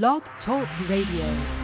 Blog Talk Radio.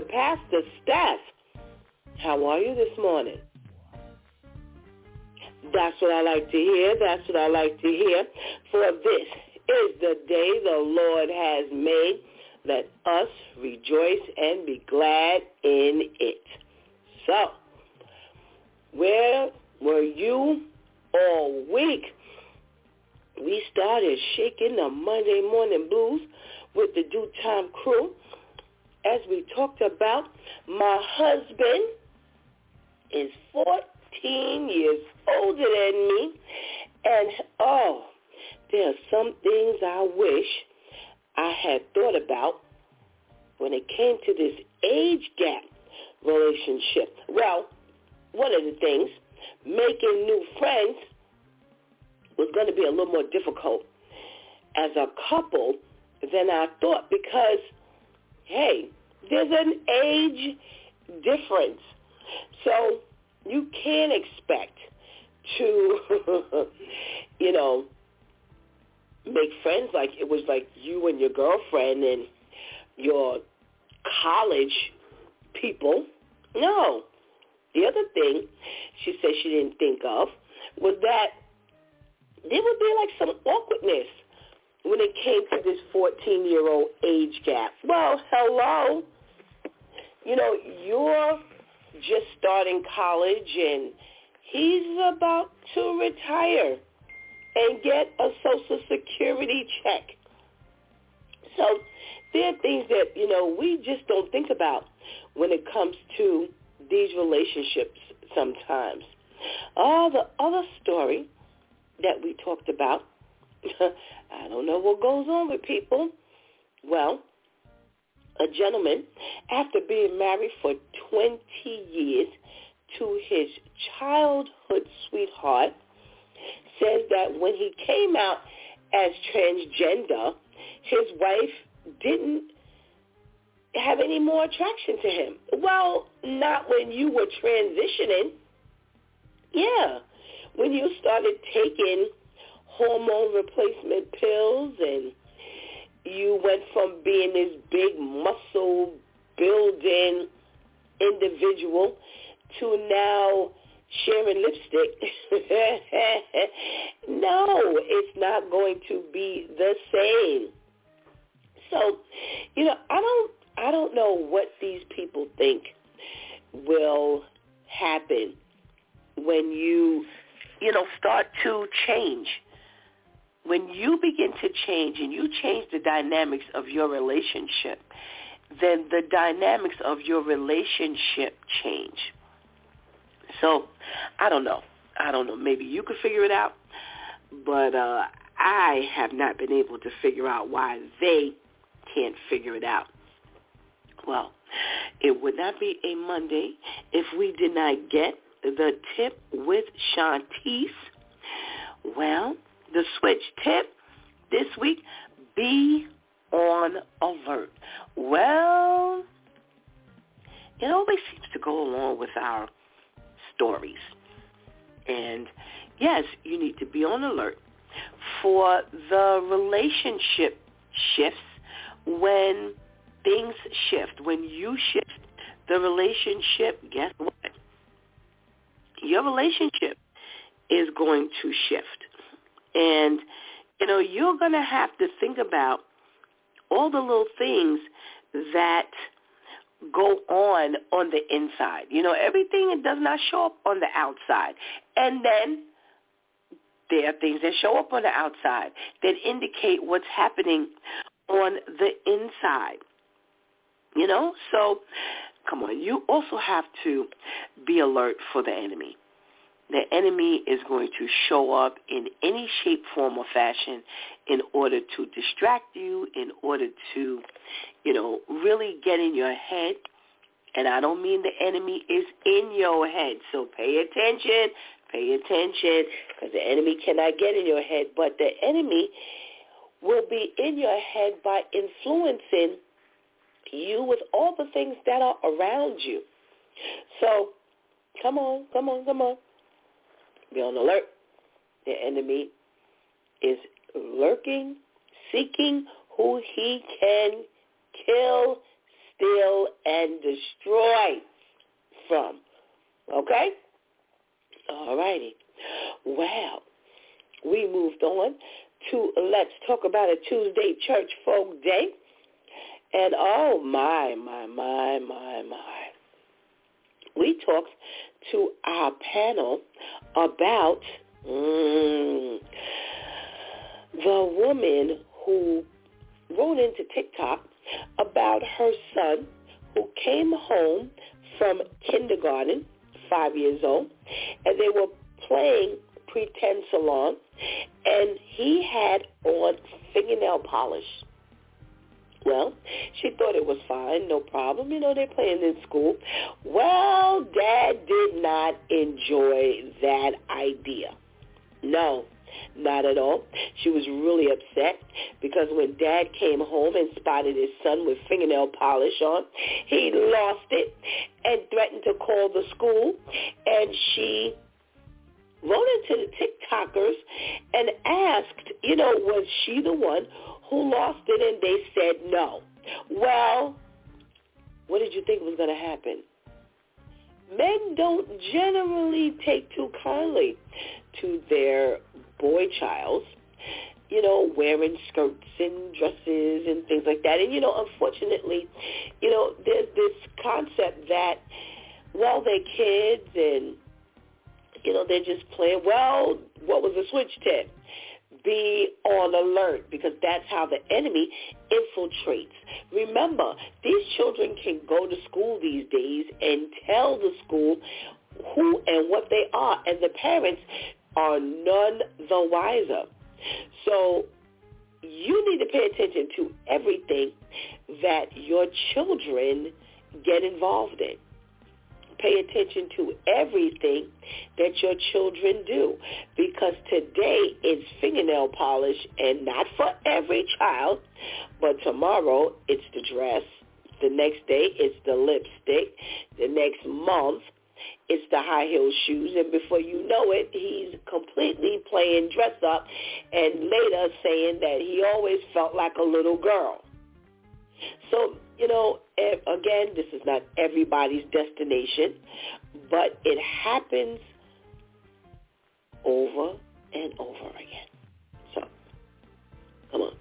With Pastor Steph. How are you this morning? That's what I like to hear. That's what I like to hear. For this is the day the Lord has made. Let us rejoice and be glad in it. So, where were you all week? we started shaking the Monday morning blues with the DEW Time crew as we talked about my husband is 14 years older than me and oh there are some things I wish I had thought about when it came to this age gap relationship. Well, one of the things, making new friends was going to be a little more difficult as a couple than I thought because, hey, there's an age difference. So you can't expect to, you know, make friends like it was like you and your girlfriend and your college people. No. The other thing she said she didn't think of was that there would be like some awkwardness when it came to this 14-year-old age gap. Well, hello. You know, you're just starting college and he's about to retire and get a Social Security check. So there are things that, you know, we just don't think about when it comes to these relationships sometimes. Oh, the other story that we talked about. I don't know what goes on with people. Well, a gentleman, after being married for 20 years to his childhood sweetheart, says that when he came out as transgender, his wife didn't have any more attraction to him. Well, not when you were transitioning. Yeah when you started taking hormone replacement pills and you went from being this big muscle building individual to now sharing lipstick. no, it's not going to be the same. So, you know, I don't I don't know what these people think will happen when you you know, start to change. When you begin to change and you change the dynamics of your relationship, then the dynamics of your relationship change. So, I don't know. I don't know. Maybe you could figure it out, but uh, I have not been able to figure out why they can't figure it out. Well, it would not be a Monday if we did not get the tip with Shantice. Well, the switch tip this week, be on alert. Well, it always seems to go along with our stories. And yes, you need to be on alert for the relationship shifts when things shift. When you shift the relationship, guess what? Your relationship is going to shift. And, you know, you're going to have to think about all the little things that go on on the inside. You know, everything does not show up on the outside. And then there are things that show up on the outside that indicate what's happening on the inside. You know, so come on, you also have to be alert for the enemy. The enemy is going to show up in any shape, form, or fashion in order to distract you, in order to, you know, really get in your head. And I don't mean the enemy is in your head. So pay attention, pay attention, because the enemy cannot get in your head. But the enemy will be in your head by influencing you with all the things that are around you. So come on, come on, come on. Be on alert. The enemy is lurking, seeking who he can kill, steal, and destroy from. Okay? All righty. Well, we moved on to Let's Talk About a Tuesday Church Folk Day. And oh my, my, my, my, my. We talked to our panel about mm, the woman who wrote into TikTok about her son who came home from kindergarten, five years old, and they were playing pretend salon, and he had on fingernail polish. Well, she thought it was fine, no problem. You know, they're playing in school. Well, Dad did not enjoy that idea. No, not at all. She was really upset because when Dad came home and spotted his son with fingernail polish on, he lost it and threatened to call the school. And she wrote into the TikTokers and asked, you know, was she the one who lost it and they said no. Well, what did you think was going to happen? Men don't generally take too kindly to their boy childs, you know, wearing skirts and dresses and things like that. And, you know, unfortunately, you know, there's this concept that, well, they're kids and, you know, they're just playing. Well, what was the switch tip? Be on alert because that's how the enemy infiltrates. Remember, these children can go to school these days and tell the school who and what they are, and the parents are none the wiser. So you need to pay attention to everything that your children get involved in pay attention to everything that your children do because today it's fingernail polish and not for every child, but tomorrow it's the dress. The next day it's the lipstick. The next month it's the high heel shoes, and before you know it, he's completely playing dress up, and later saying that he always felt like a little girl. So you know, again, this is not everybody's destination, but it happens over and over again. So, come on.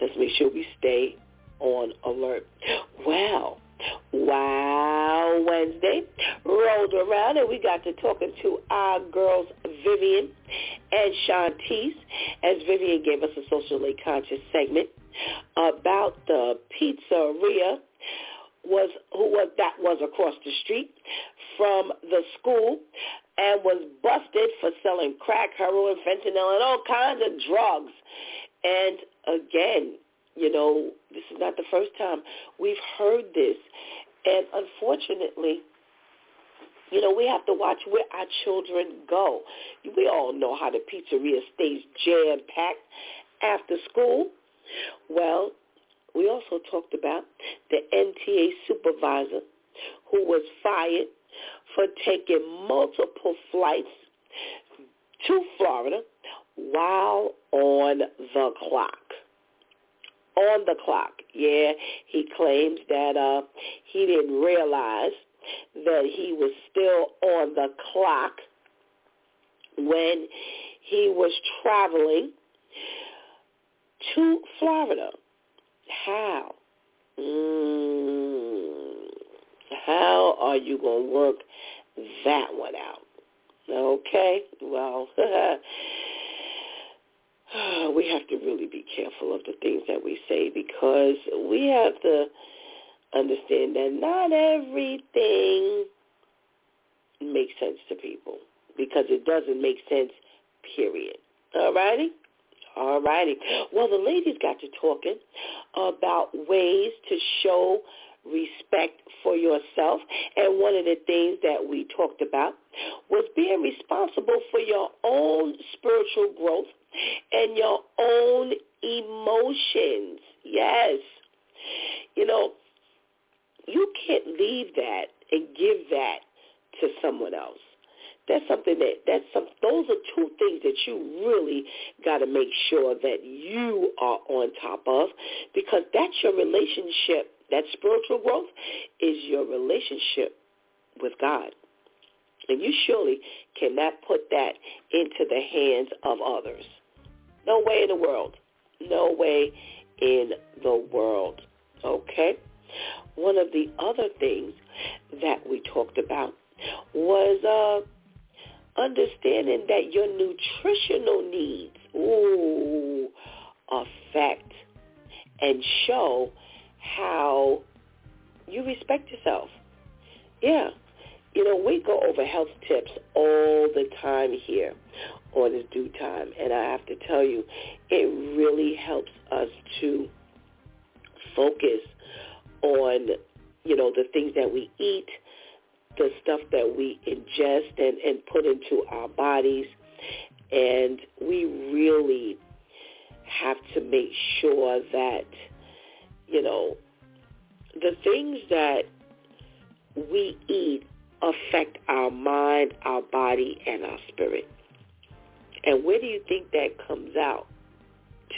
Let's make sure we stay on alert. Well, Wow Wednesday rolled around and we got to talking to our girls Vivian and Shantice as Vivian gave us a socially conscious segment about the pizzeria was who was that was across the street from the school and was busted for selling crack, heroin, fentanyl, and all kinds of drugs. And again, you know, this is not the first time we've heard this. And unfortunately, you know, we have to watch where our children go. We all know how the pizzeria stays jam-packed after school. Well, we also talked about the NTA supervisor who was fired for taking multiple flights to Florida while on the clock. On the clock. Yeah, he claims that uh, he didn't realize that he was still on the clock when he was traveling to Florida. How? Mm, how are you going to work that one out? Okay, well, we have to really be careful of the things that we say because we have to understand that not everything makes sense to people because it doesn't make sense, period. All righty? All righty. Well, the ladies got to talking about ways to show respect for yourself. And one of the things that we talked about was being responsible for your own spiritual growth and your own emotions. Yes. You know, you can't leave that and give that to someone else. That's something that that's some those are two things that you really got to make sure that you are on top of because that's your relationship. That spiritual growth is your relationship with God. And you surely cannot put that into the hands of others. No way in the world. No way in the world. Okay? One of the other things that we talked about was uh, understanding that your nutritional needs ooh, affect and show how you respect yourself. Yeah. You know, we go over health tips all the time here on his DEW time. And I have to tell you, it really helps us to focus on, you know, the things that we eat, the stuff that we ingest and, and put into our bodies. And we really have to make sure that, you know, the things that we eat affect our mind, our body, and our spirit. And where do you think that comes out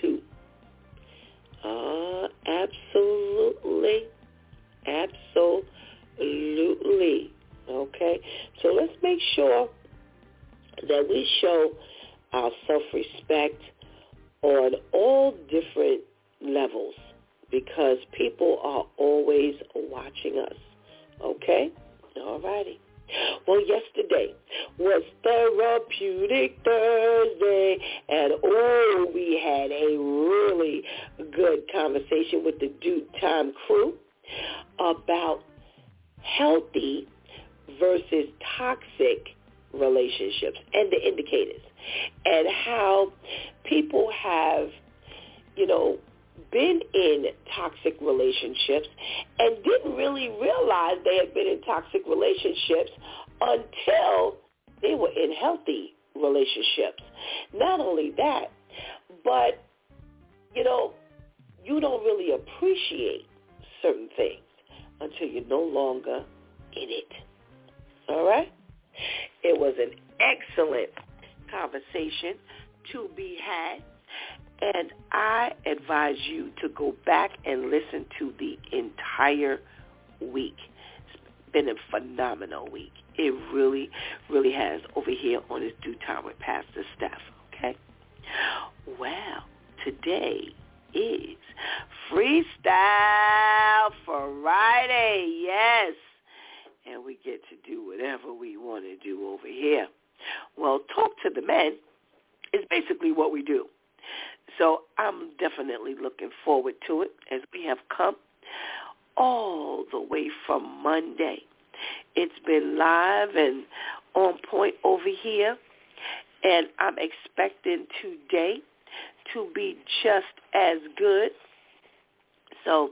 to? Uh, absolutely. Absolutely. Okay? So let's make sure that we show our self-respect on all different levels because people are always watching us. Okay? All righty. Well, yesterday was Therapeutic Thursday, and oh, we had a really good conversation with the DEW Time crew about healthy versus toxic relationships and the indicators and how people have, you know, been in toxic relationships and didn't really realize they had been in toxic relationships until they were in healthy relationships. Not only that, but, you know, you don't really appreciate certain things until you're no longer in it. All right? It was an excellent conversation to be had. And I advise you to go back and listen to the entire week. It's been a phenomenal week. It really, really has over here on this DEW time with Pastor Steph. Okay? Well, today is Freestyle Friday. Yes. And we get to do whatever we want to do over here. Well, talk to the men is basically what we do. So I'm definitely looking forward to it as we have come all the way from Monday. It's been live and on point over here, and I'm expecting today to be just as good. So,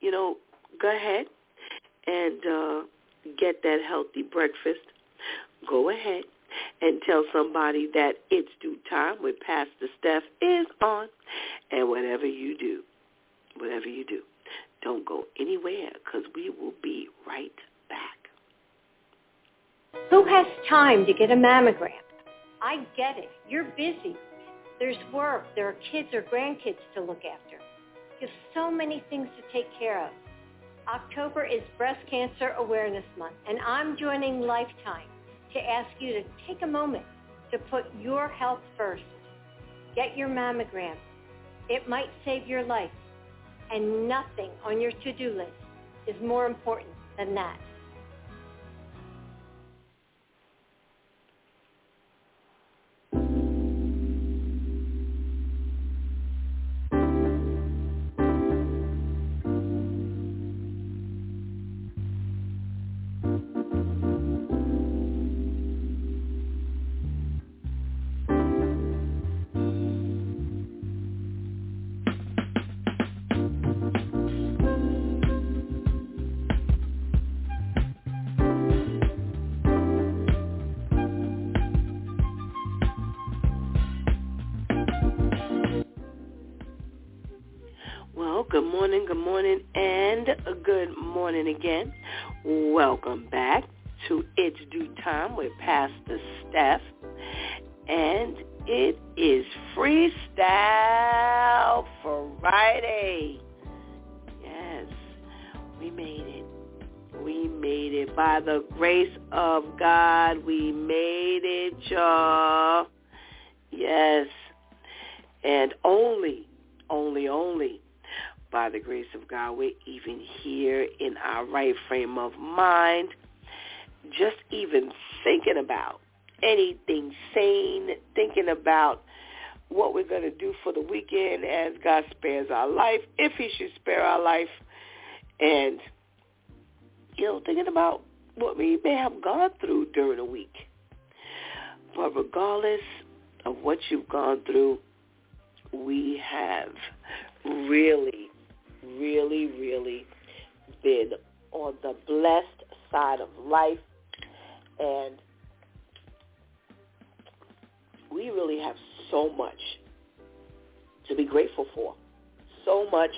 you know, go ahead and uh, get that healthy breakfast. Go ahead and tell somebody that it's DEW time with Pastor Steph is on. And whatever you do, whatever you do, don't go anywhere because we will be right back. Who has time to get a mammogram? I get it. You're busy. There's work. There are kids or grandkids to look after. You have so many things to take care of. October is Breast Cancer Awareness Month, and I'm joining Lifetime to ask you to take a moment to put your health first. Get your mammogram. It might save your life, and nothing on your to-do list is more important than that. Good morning, and good morning again. Welcome back to It's DEW Time with Pastor Steph. And it is Freestyle Friday. Yes, we made it. We made it. By the grace of God, we made it, y'all. Yes. And only, only, only by the grace of God, we're even here in our right frame of mind, just even thinking about anything sane, thinking about what we're going to do for the weekend as God spares our life, if he should spare our life, and, you know, thinking about what we may have gone through during the week. But regardless of what you've gone through, we have really really, really been on the blessed side of life. And we really have so much to be grateful for. So much,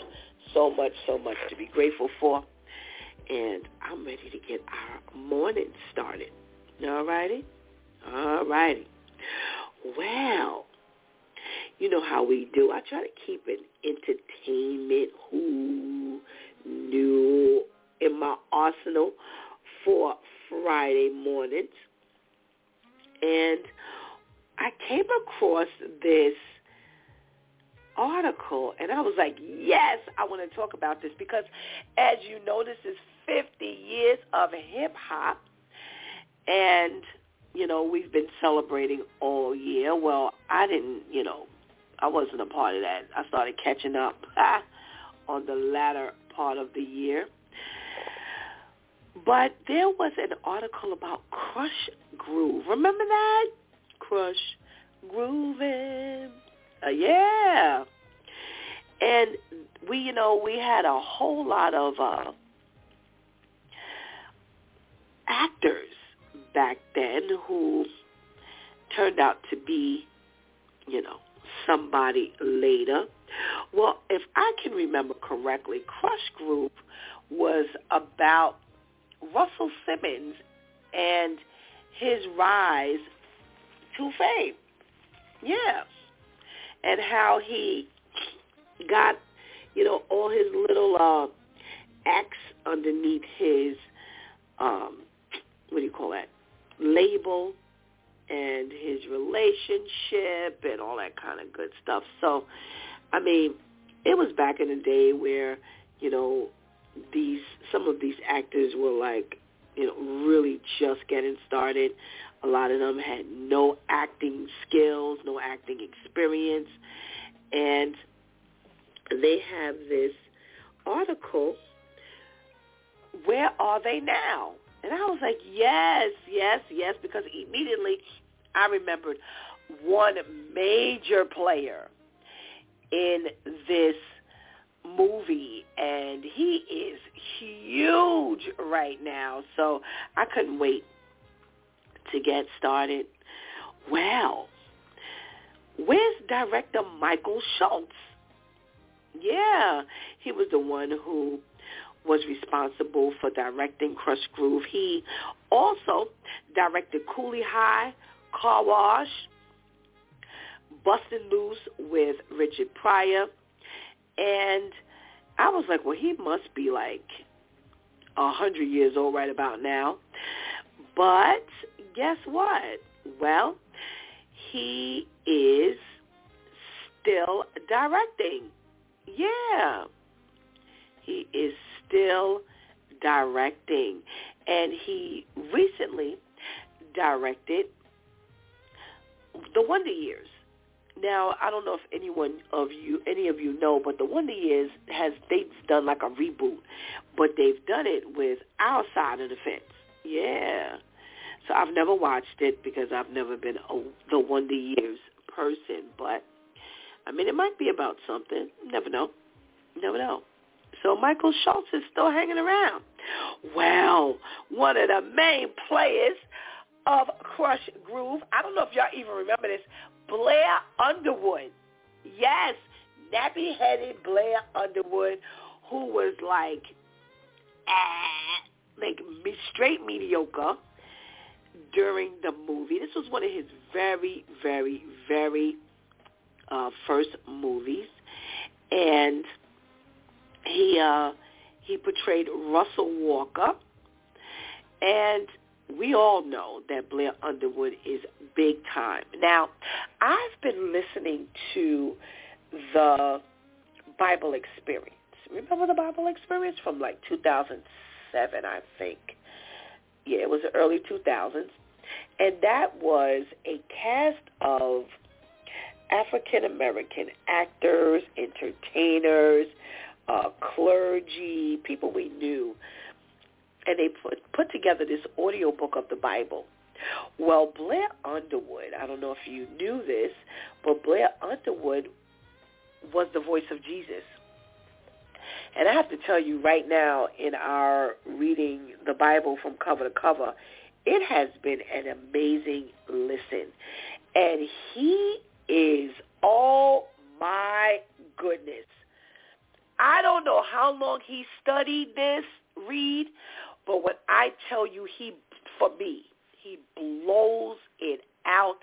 so much, so much to be grateful for. And I'm ready to get our morning started. All righty? All righty. Well, you know how we do. I try to keep it entertainment, who new in my arsenal for Friday mornings. And I came across this article and I was like, yes, I want to talk about this because as you know, this is 50 years of hip hop and you know, we've been celebrating all year. Well, I didn't, you know, I wasn't a part of that. I started catching up on the latter part of the year. But there was an article about Krush Groove. Remember that? Krush Grooving. Uh, yeah. And we, you know, we had a whole lot of uh, actors back then who turned out to be, you know, somebody later. Well, if I can remember correctly, Krush Groove was about Russell Simmons and his rise to fame. Yeah. And how he got, you know, all his little uh, acts underneath his, um, what do you call that, label and his relationship and all that kind of good stuff. So, I mean, it was back in the day where, you know, these some of these actors were like, you know, really just getting started. A lot of them had no acting skills, no acting experience, and they have this article, Where Are They Now? And I was like, yes, yes, yes, because immediately I remembered one major player in this movie and he is huge right now so I couldn't wait to get started. Well, where's director Michael Schultz? Yeah, he was the one who was responsible for directing Krush Groove. He also directed Cooley High, Car Wash, Busting Loose with Richard Pryor. And I was like, well, he must be like a hundred years old right about now. But guess what? Well, he is still directing. Yeah. He is still directing. And he recently directed The Wonder Years. Now, I don't know if anyone of you, any of you know, but The Wonder Years has, they've done like a reboot, but they've done it with our side of the fence. Yeah. So I've never watched it because I've never been a, the Wonder Years person, but I mean, it might be about something. Never know. Never know. So Michael Schultz is still hanging around. Well, one of the main players of Krush Groove, I don't know if y'all even remember this, Blair Underwood. Yes, nappy-headed Blair Underwood, who was like, ah, like straight mediocre during the movie. This was one of his very, very, very uh, first movies, and he uh, he portrayed Russell Walker, and we all know that Blair Underwood is big time. Now, I've been listening to the Bible Experience. Remember the Bible Experience from like 2007, I think. Yeah, it was the early 2000s. And that was a cast of African American actors, entertainers, uh, clergy, people we knew, and they put put together this audio book of the Bible. Well, Blair Underwood, I don't know if you knew this, but Blair Underwood was the voice of Jesus. And I have to tell you right now in our reading the Bible from cover to cover, it has been an amazing listen. And he is, oh my goodness. I don't know how long he studied this read, but when I tell you he, for me, he blows it out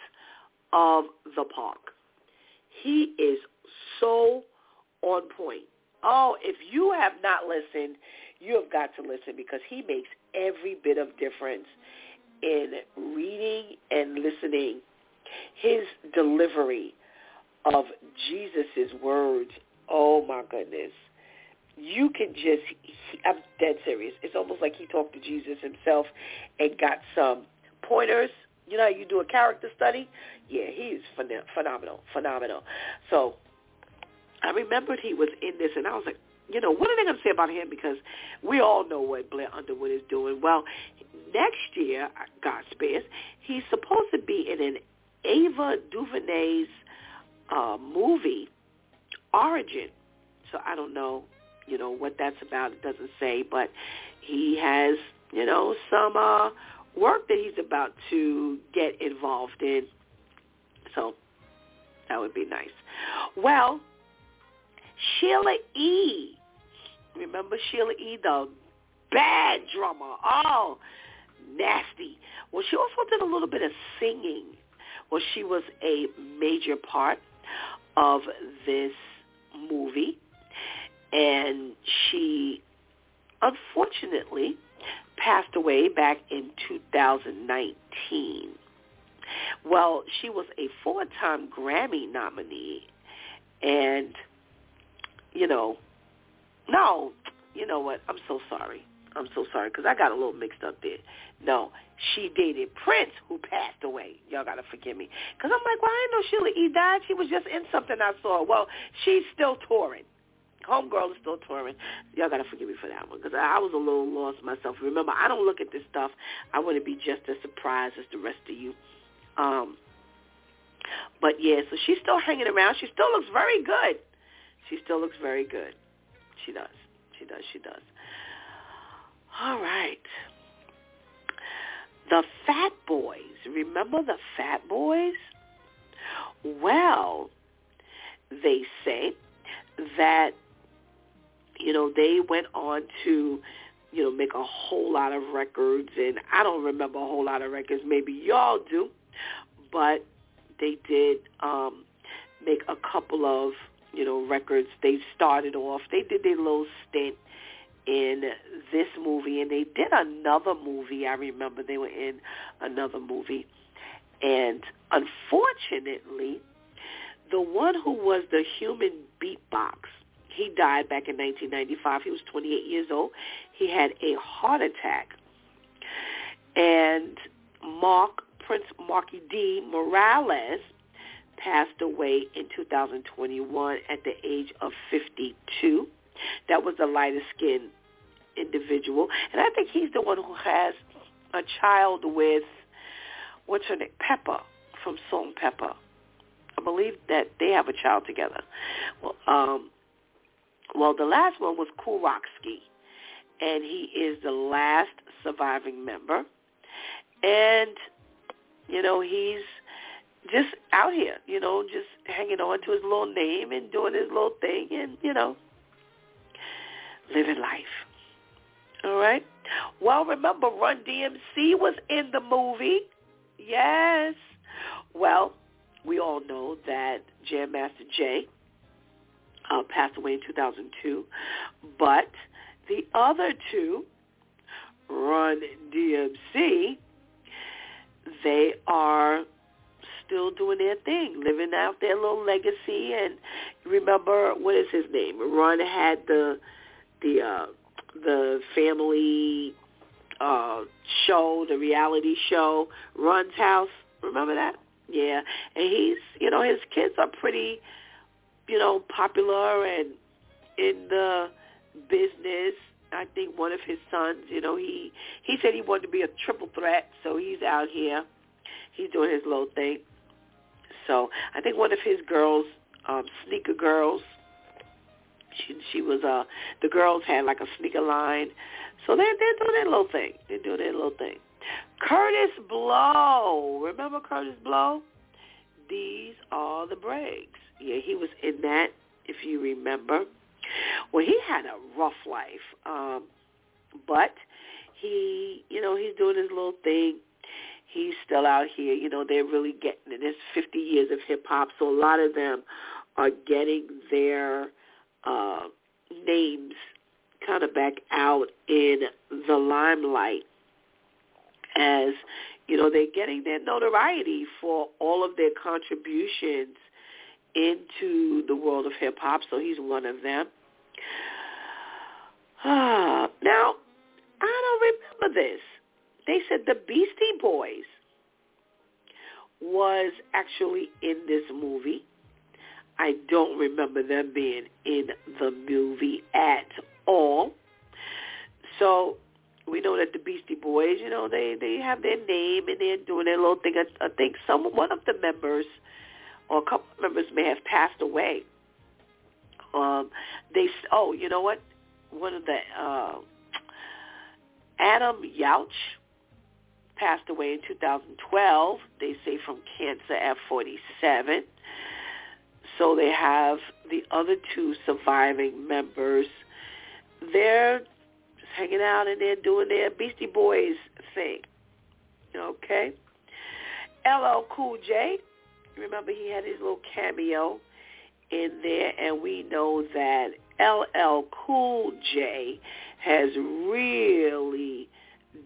of the park. He is so on point. Oh, if you have not listened, you have got to listen because he makes every bit of difference in reading and listening his delivery of Jesus' words, oh my goodness. You can just, I'm dead serious. It's almost like he talked to Jesus himself and got some pointers. You know how you do a character study? Yeah, he is phenomenal, phenomenal. So I remembered he was in this, and I was like, you know, what are they going to say about him? Because we all know what Blair Underwood is doing. Well, next year, God spares, he's supposed to be in an Ava DuVernay's uh, movie, Origin. So I don't know, you know, what that's about. It doesn't say, but he has, you know, some uh, work that he's about to get involved in. So that would be nice. Well, Sheila E. Remember Sheila E., the bad drummer. Oh, nasty. Well, she also did a little bit of singing well, she was a major part of this movie, and she unfortunately passed away back in 2019. Well, she was a four-time Grammy nominee, and, you know, no, you know what? I'm so sorry. I'm so sorry because I got a little mixed up there. No, she dated Prince, who passed away. Y'all gotta forgive me, because I'm like, well, I didn't know Sheila E. died. She was just in something I saw. Well, she's still touring. Homegirl is still touring. Y'all gotta forgive me for that one, because I was a little lost myself. Remember, I don't look at this stuff. I want to be just as surprised as the rest of you. Um, but yeah, so she's still hanging around. She still looks very good. She still looks very good. She does. She does. She does. All right. The Fat Boys. Remember the Fat Boys? Well, they say that, you know, they went on to, you know, make a whole lot of records. And I don't remember a whole lot of records. Maybe y'all do. But they did um, make a couple of you know records. They started off. They did their little stint in this movie, and they did another movie. I remember they were in another movie, and unfortunately, the one who was the human beatbox, he died back in 1995. He was 28 years old. He had a heart attack, and Mark Prince Markie Dee Morales passed away in 2021 at the age of 52. That was the lightest skinned individual. And I think he's the one who has a child with, what's her name, Pepper from Salt-N-Pepa. I believe that they have a child together. Well, um, well, the last one was Kool Rock-Ski, and he is the last surviving member. And, you know, he's just out here, you know, just hanging on to his little name and doing his little thing and, you know, living life. All right. Well, remember, Run DMC was in the movie. Yes. Well, we all know that Jam Master Jay uh, passed away in 2002, but the other two, Run DMC, they are still doing their thing, living out their little legacy. And remember, what is his name? Run had the the uh, the family uh, show, the reality show, Run's House. Remember that? Yeah, and he's you know his kids are pretty you know popular and in the business. I think one of his sons, you know, he he said he wanted to be a triple threat, so he's out here. He's doing his little thing. So I think one of his girls, um, sneaker girls, she she was uh the girls had like a sneaker line. So they're they're doing their little thing. They're doing their little thing. Kurtis Blow. Remember Kurtis Blow? These are the breaks. Yeah, he was in that, if you remember. Well, he had a rough life. Um, but he, you know, he's doing his little thing. He's still out here. You know, they're really getting it. There's 50 years of hip hop, so a lot of them are getting their uh, names kind of back out in the limelight as you know they're getting their notoriety for all of their contributions into the world of hip hop. So he's one of them. Uh, now, I don't remember this. They said the Beastie Boys was actually in this movie. I don't remember them being in the movie at all. So we know that the Beastie Boys, you know, they they have their name and they're doing their little thing. I, I think some one of the members or a couple of members may have passed away. Um, they oh, you know what? One of the uh, Adam Yauch passed away in 2012. They say from cancer at 47. So they have the other two surviving members. They're hanging out and they're doing their Beastie Boys thing. Okay. LL Cool J, remember he had his little cameo in there, and we know that LL Cool J has really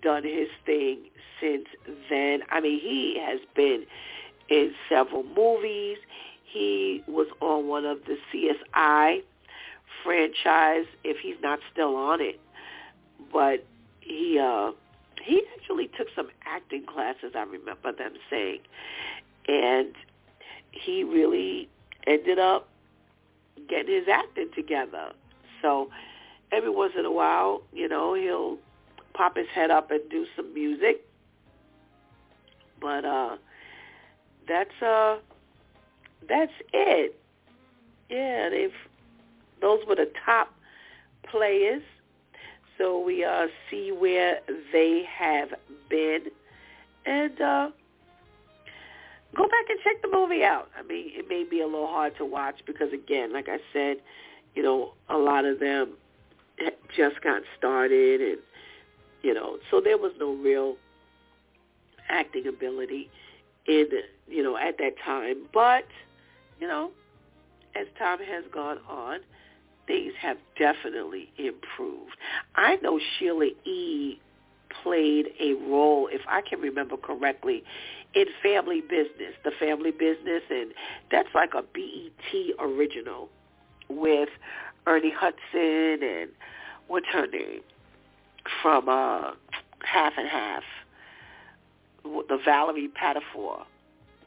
done his thing since then. I mean, he has been in several movies. He was on one of the CSI franchise, if he's not still on it. But he uh he actually took some acting classes, I remember them saying. And he really ended up getting his acting together. So every once in a while, you know, he'll pop his head up and do some music. But uh that's uh that's it. Yeah, they've those were the top players. So we uh see where they have been and uh go back and check the movie out. I mean, it may be a little hard to watch because again, like I said, you know, a lot of them just got started and you know, so there was no real acting ability in you know at that time, but you know, as time has gone on, things have definitely improved. I know Sheila E. played a role, if I can remember correctly, in Family Business, the Family Business, and that's like a BET original with Ernie Hudson and what's her name from uh, Half and Half, the Valerie Pettiford,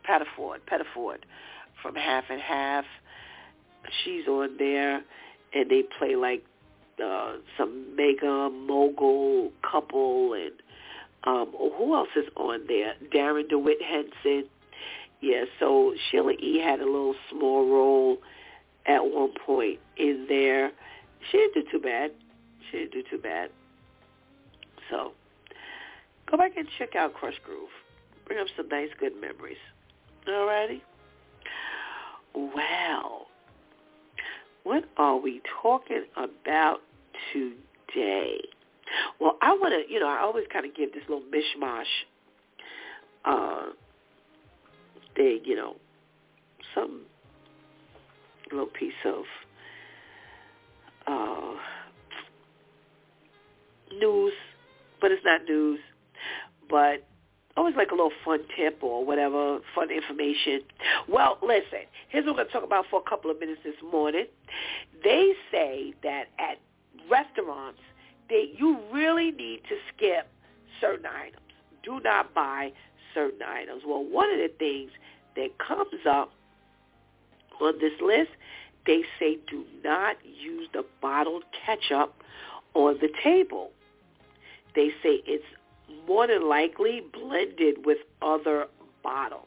Pettiford, Pettiford from Half and Half. She's on there, and they play like uh, some mega mogul couple, and um, who else is on there? Darren DeWitt Henson. Yeah, so Sheila E. had a little small role at one point in there. She didn't do too bad. She didn't do too bad. So go back and check out Krush Groove. Bring up some nice, good memories. Alrighty? Well, what are we talking about today? Well, I want to, you know, I always kind of give this little mishmash uh, thing, you know, some little piece of uh, news, but it's not news. But always like a little fun tip or whatever, fun information. Well, listen, here's what we're going to talk about for a couple of minutes this morning. They say that at restaurants, they, you really need to skip certain items. Do not buy certain items. Well, one of the things that comes up on this list, they say do not use the bottled ketchup on the table. They say it's more than likely blended with other bottles.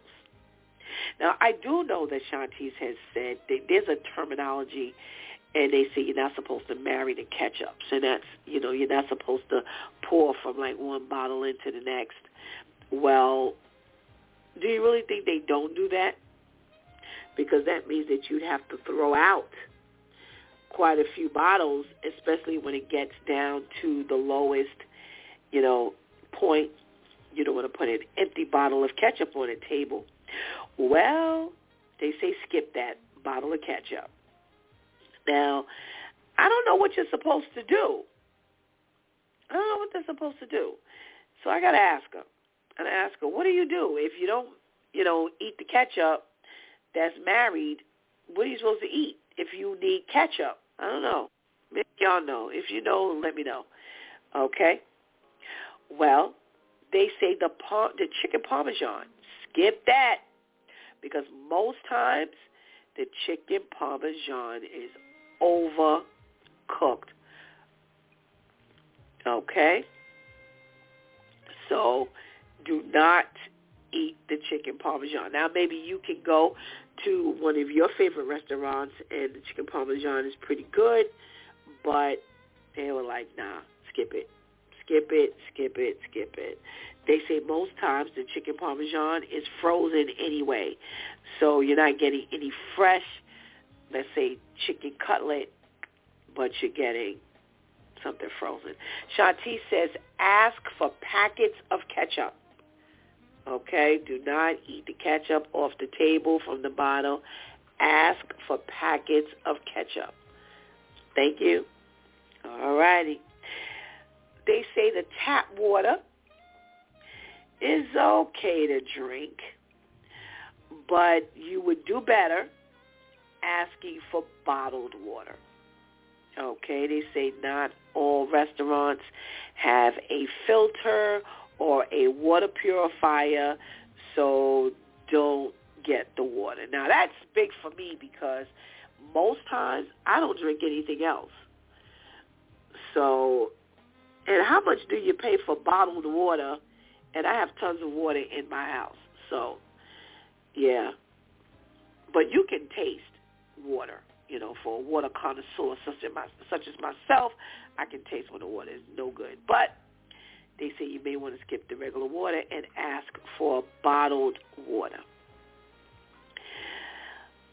Now, I do know that Shantice has said that there's a terminology, and they say you're not supposed to marry the ketchup. So that's, you know, you're not supposed to pour from like one bottle into the next. Well, do you really think they don't do that? Because that means that you'd have to throw out quite a few bottles, especially when it gets down to the lowest, you know, point. You don't want to put an empty bottle of ketchup on a table. Well, they say skip that bottle of ketchup. Now, I don't know what you're supposed to do. I don't know what they're supposed to do. So I got to ask her. And I ask her, what do you do if you don't, you know, eat the ketchup that's married? What are you supposed to eat if you need ketchup? I don't know. Maybe y'all know. If you know, let me know. Okay? Well, they say the par- the chicken parmesan. Skip that because most times the chicken parmesan is overcooked. Okay? So do not eat the chicken parmesan. Now maybe you can go to one of your favorite restaurants and the chicken parmesan is pretty good, but they were like, nah, skip it skip it, skip it, skip it. They say most times the chicken parmesan is frozen anyway, so you're not getting any fresh, let's say, chicken cutlet, but you're getting something frozen. Shanti says, ask for packets of ketchup. Okay, do not eat the ketchup off the table from the bottle. Ask for packets of ketchup. Thank you. All righty they say the tap water is okay to drink, but you would do better asking for bottled water. Okay, they say not all restaurants have a filter or a water purifier, so don't get the water. Now that's big for me because most times I don't drink anything else. So and how much do you pay for bottled water? And I have tons of water in my house. So, yeah. But you can taste water. You know, for a water connoisseur such as, my, such as myself, I can taste when the water is no good. But they say you may want to skip the regular water and ask for bottled water.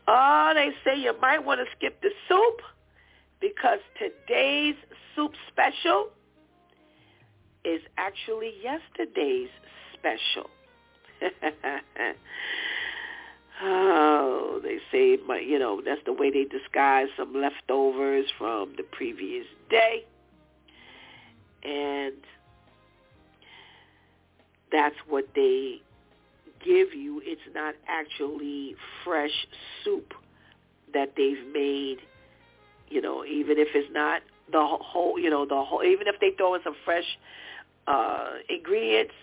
Oh, they say you might want to skip the soup because today's soup special – is actually yesterday's special. Oh, they say, you know, that's the way they disguise some leftovers from the previous day. And that's what they give you. It's not actually fresh soup that they've made, you know, even if it's not the whole, you know, the whole, even if they throw in some fresh uh, ingredients,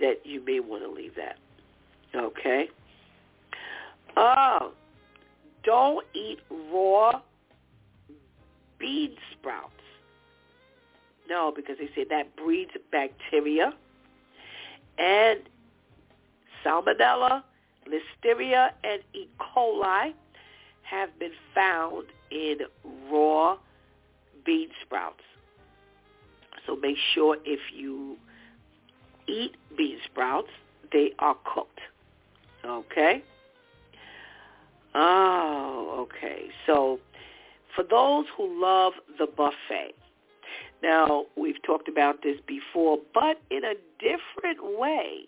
that you may want to leave that. Okay. Oh, don't eat raw bean sprouts. No, because they say that breeds bacteria and salmonella, listeria, and E. coli have been found in raw bean sprouts. So make sure if you eat bean sprouts, they are cooked. Okay? Oh, okay. So for those who love the buffet, now we've talked about this before, but in a different way.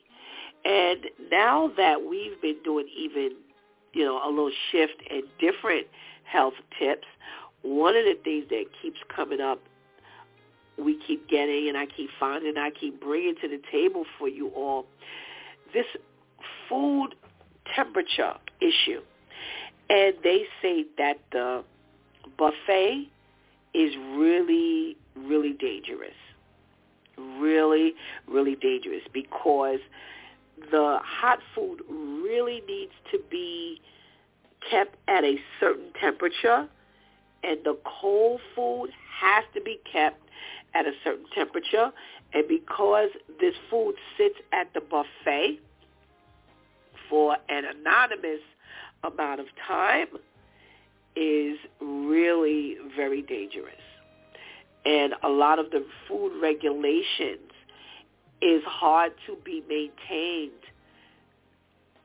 And now that we've been doing even, you know, a little shift and different health tips, one of the things that keeps coming up, we keep getting and I keep finding, I keep bringing to the table for you all, this food temperature issue. And they say that the buffet is really, really dangerous. Really, really dangerous because the hot food really needs to be kept at a certain temperature and the cold food has to be kept at a certain temperature. And because this food sits at the buffet for an anonymous amount of time is really very dangerous. And a lot of the food regulations is hard to be maintained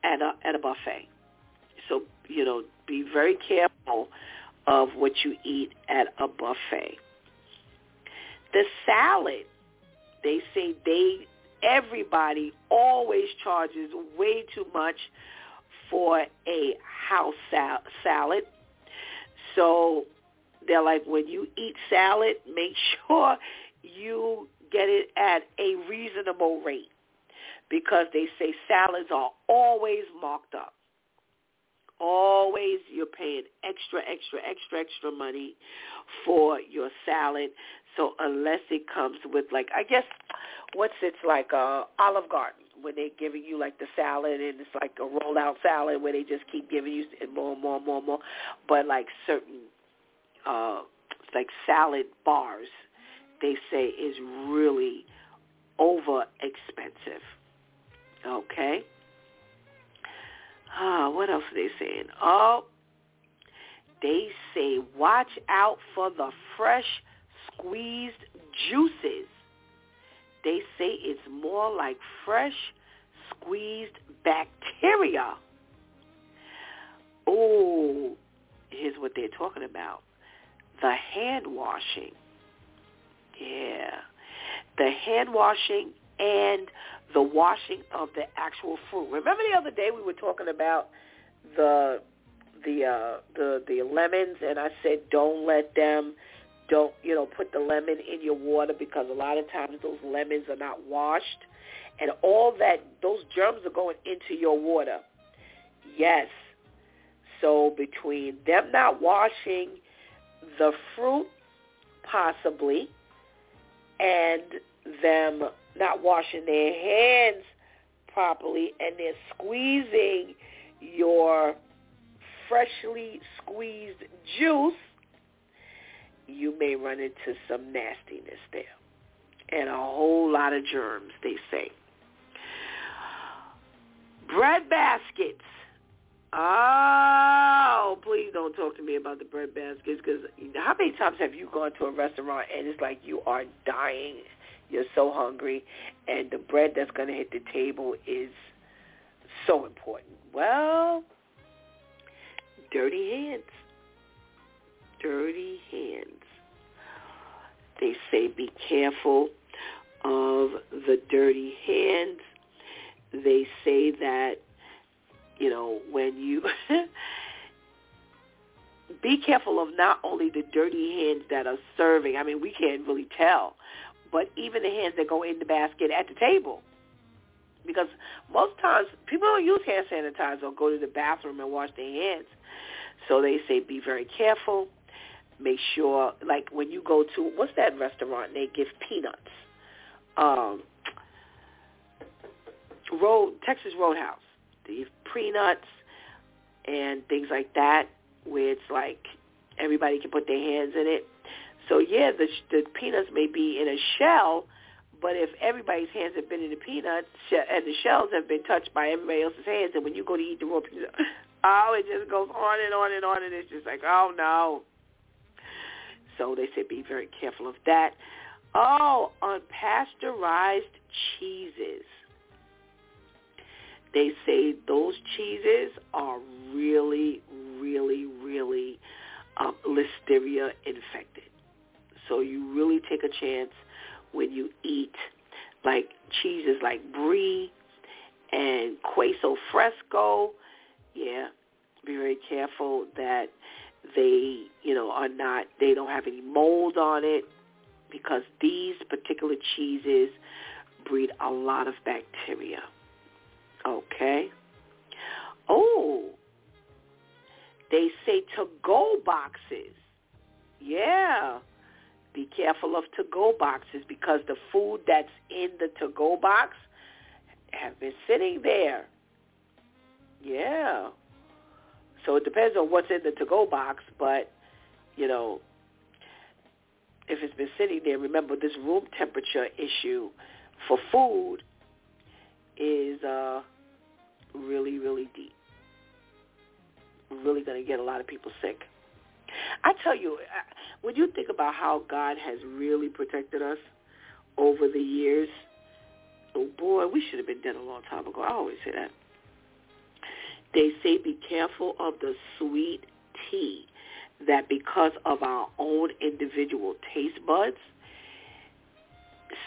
at a, at a buffet. So, you know, be very careful of what you eat at a buffet. The salad, they say they everybody always charges way too much for a house sal- salad. So they're like, when you eat salad, make sure you get it at a reasonable rate because they say salads are always marked up. You're paying extra, extra, extra, extra money for your salad. So unless it comes with like, I guess, what's it's like uh, Olive Garden when they're giving you like the salad and it's like a roll out salad where they just keep giving you more and more and more and more. But like certain uh like salad bars they say is really over expensive. Okay? Ah, what else are they saying? Oh, they say watch out for the fresh squeezed juices. They say it's more like fresh squeezed bacteria. Oh, here's what they're talking about. The hand washing. Yeah. The hand washing and the washing of the actual fruit. Remember the other day we were talking about the the uh the the lemons and I said don't let them don't you know put the lemon in your water because a lot of times those lemons are not washed and all that those germs are going into your water. Yes. So between them not washing the fruit possibly and them not washing their hands properly and they're squeezing your freshly squeezed juice, you may run into some nastiness there and a whole lot of germs, they say. Bread baskets. Oh, please don't talk to me about the bread baskets because how many times have you gone to a restaurant and it's like you are dying, you're so hungry, and the bread that's going to hit the table is so important. Well, dirty hands. Dirty hands. They say be careful of the dirty hands. They say that you know, when you be careful of not only the dirty hands that are serving. I mean, we can't really tell, but even the hands that go in the basket at the table. Because most times people don't use hand sanitizer or go to the bathroom and wash their hands. So they say be very careful. Make sure, like when you go to, what's that restaurant? They give peanuts. Um, Road Texas Roadhouse. They give peanuts and things like that where it's like everybody can put their hands in it. So yeah, the the peanuts may be in a shell, but if everybody's hands have been in the peanuts and the shells have been touched by everybody else's hands, and when you go to eat the raw peanut, oh, it just goes on and on and on, and it's just like, oh no. So they say be very careful of that. Oh, unpasteurized cheeses. They say those cheeses are really, really, really um, listeria infected. So you really take a chance when you eat like cheeses like brie and queso fresco. Yeah, be very careful that they, you know, are not, they don't have any mold on it because these particular cheeses breed a lot of bacteria. Okay. Oh, they say to-go boxes. Yeah. Be careful of to-go boxes because the food that's in the to-go box have been sitting there. Yeah. So it depends on what's in the to-go box, but, you know, if it's been sitting there, remember this room temperature issue for food is uh, really, really deep. Really going to get a lot of people sick. I tell you, uh, when you think about how God has really protected us over the years, oh boy, we should have been dead a long time ago. I always say that. They say be careful of the sweet tea that because of our own individual taste buds,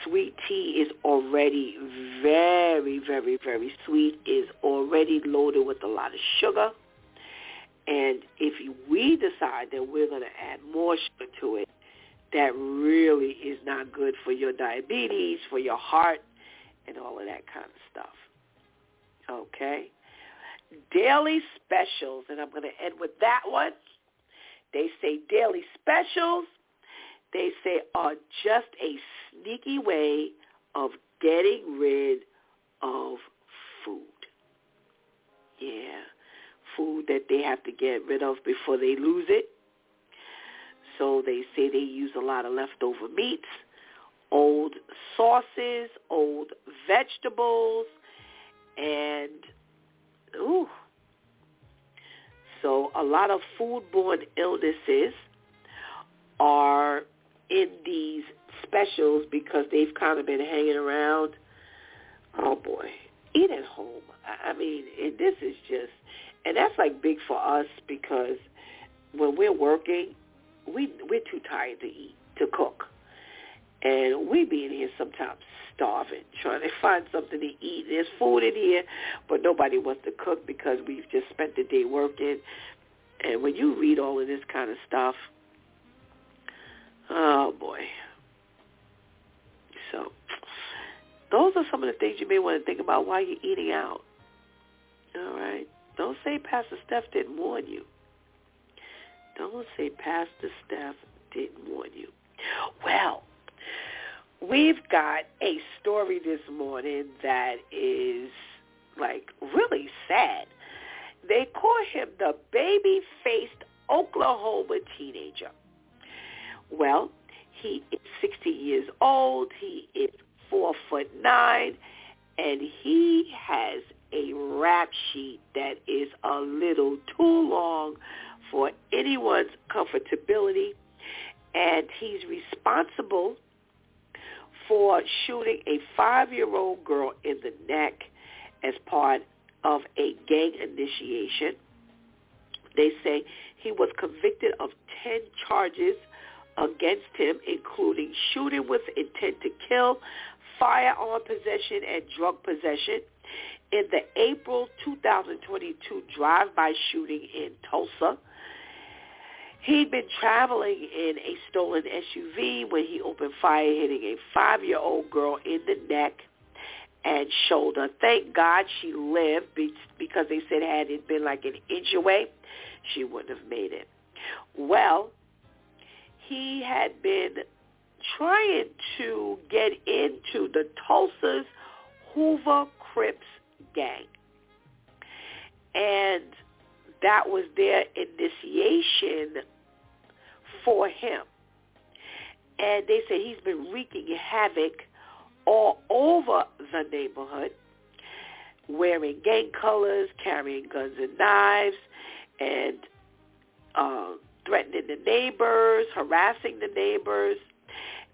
sweet tea is already very, very, very sweet, is already loaded with a lot of sugar. And if we decide that we're going to add more sugar to it, that really is not good for your diabetes, for your heart, and all of that kind of stuff. Okay? Daily specials, and I'm going to end with that one. They say daily specials they say are just a sneaky way of getting rid of food. Yeah, food that they have to get rid of before they lose it. So they say they use a lot of leftover meats, old sauces, old vegetables, and ooh. So a lot of foodborne illnesses are in these specials because they've kind of been hanging around. Oh boy, eat at home. I mean, and this is just, and that's like big for us because when we're working, we we're too tired to eat to cook, and we be in here sometimes starving, trying to find something to eat. There's food in here, but nobody wants to cook because we've just spent the day working. And when you read all of this kind of stuff, Oh boy. So those are some of the things you may want to think about while you're eating out. All right. Don't say Pastor Steph didn't warn you. Don't say Pastor Steph didn't warn you. Well, we've got a story this morning that is like really sad. They call him the baby-faced Oklahoma teenager. Well, he is 60 years old. He is four foot nine, and he has a rap sheet that is a little too long for anyone's comfortability, and he's responsible for shooting a five-year-old girl in the neck as part of a gang initiation. They say he was convicted of 10 charges against him, including shooting with intent to kill, firearm possession, and drug possession. In the April 2022 drive-by shooting in Tulsa. He'd been traveling in a stolen SUV when he opened fire, hitting a five-year-old girl in the neck and shoulder. Thank God she lived because they said had it been like an inch away, she wouldn't have made it. Well, he had been trying to get into the Tulsa's Hoover Crips gang. And that was their initiation for him. And they say he's been wreaking havoc all over the neighborhood, wearing gang colors, carrying guns and knives, and uh, threatening the neighbors, harassing the neighbors.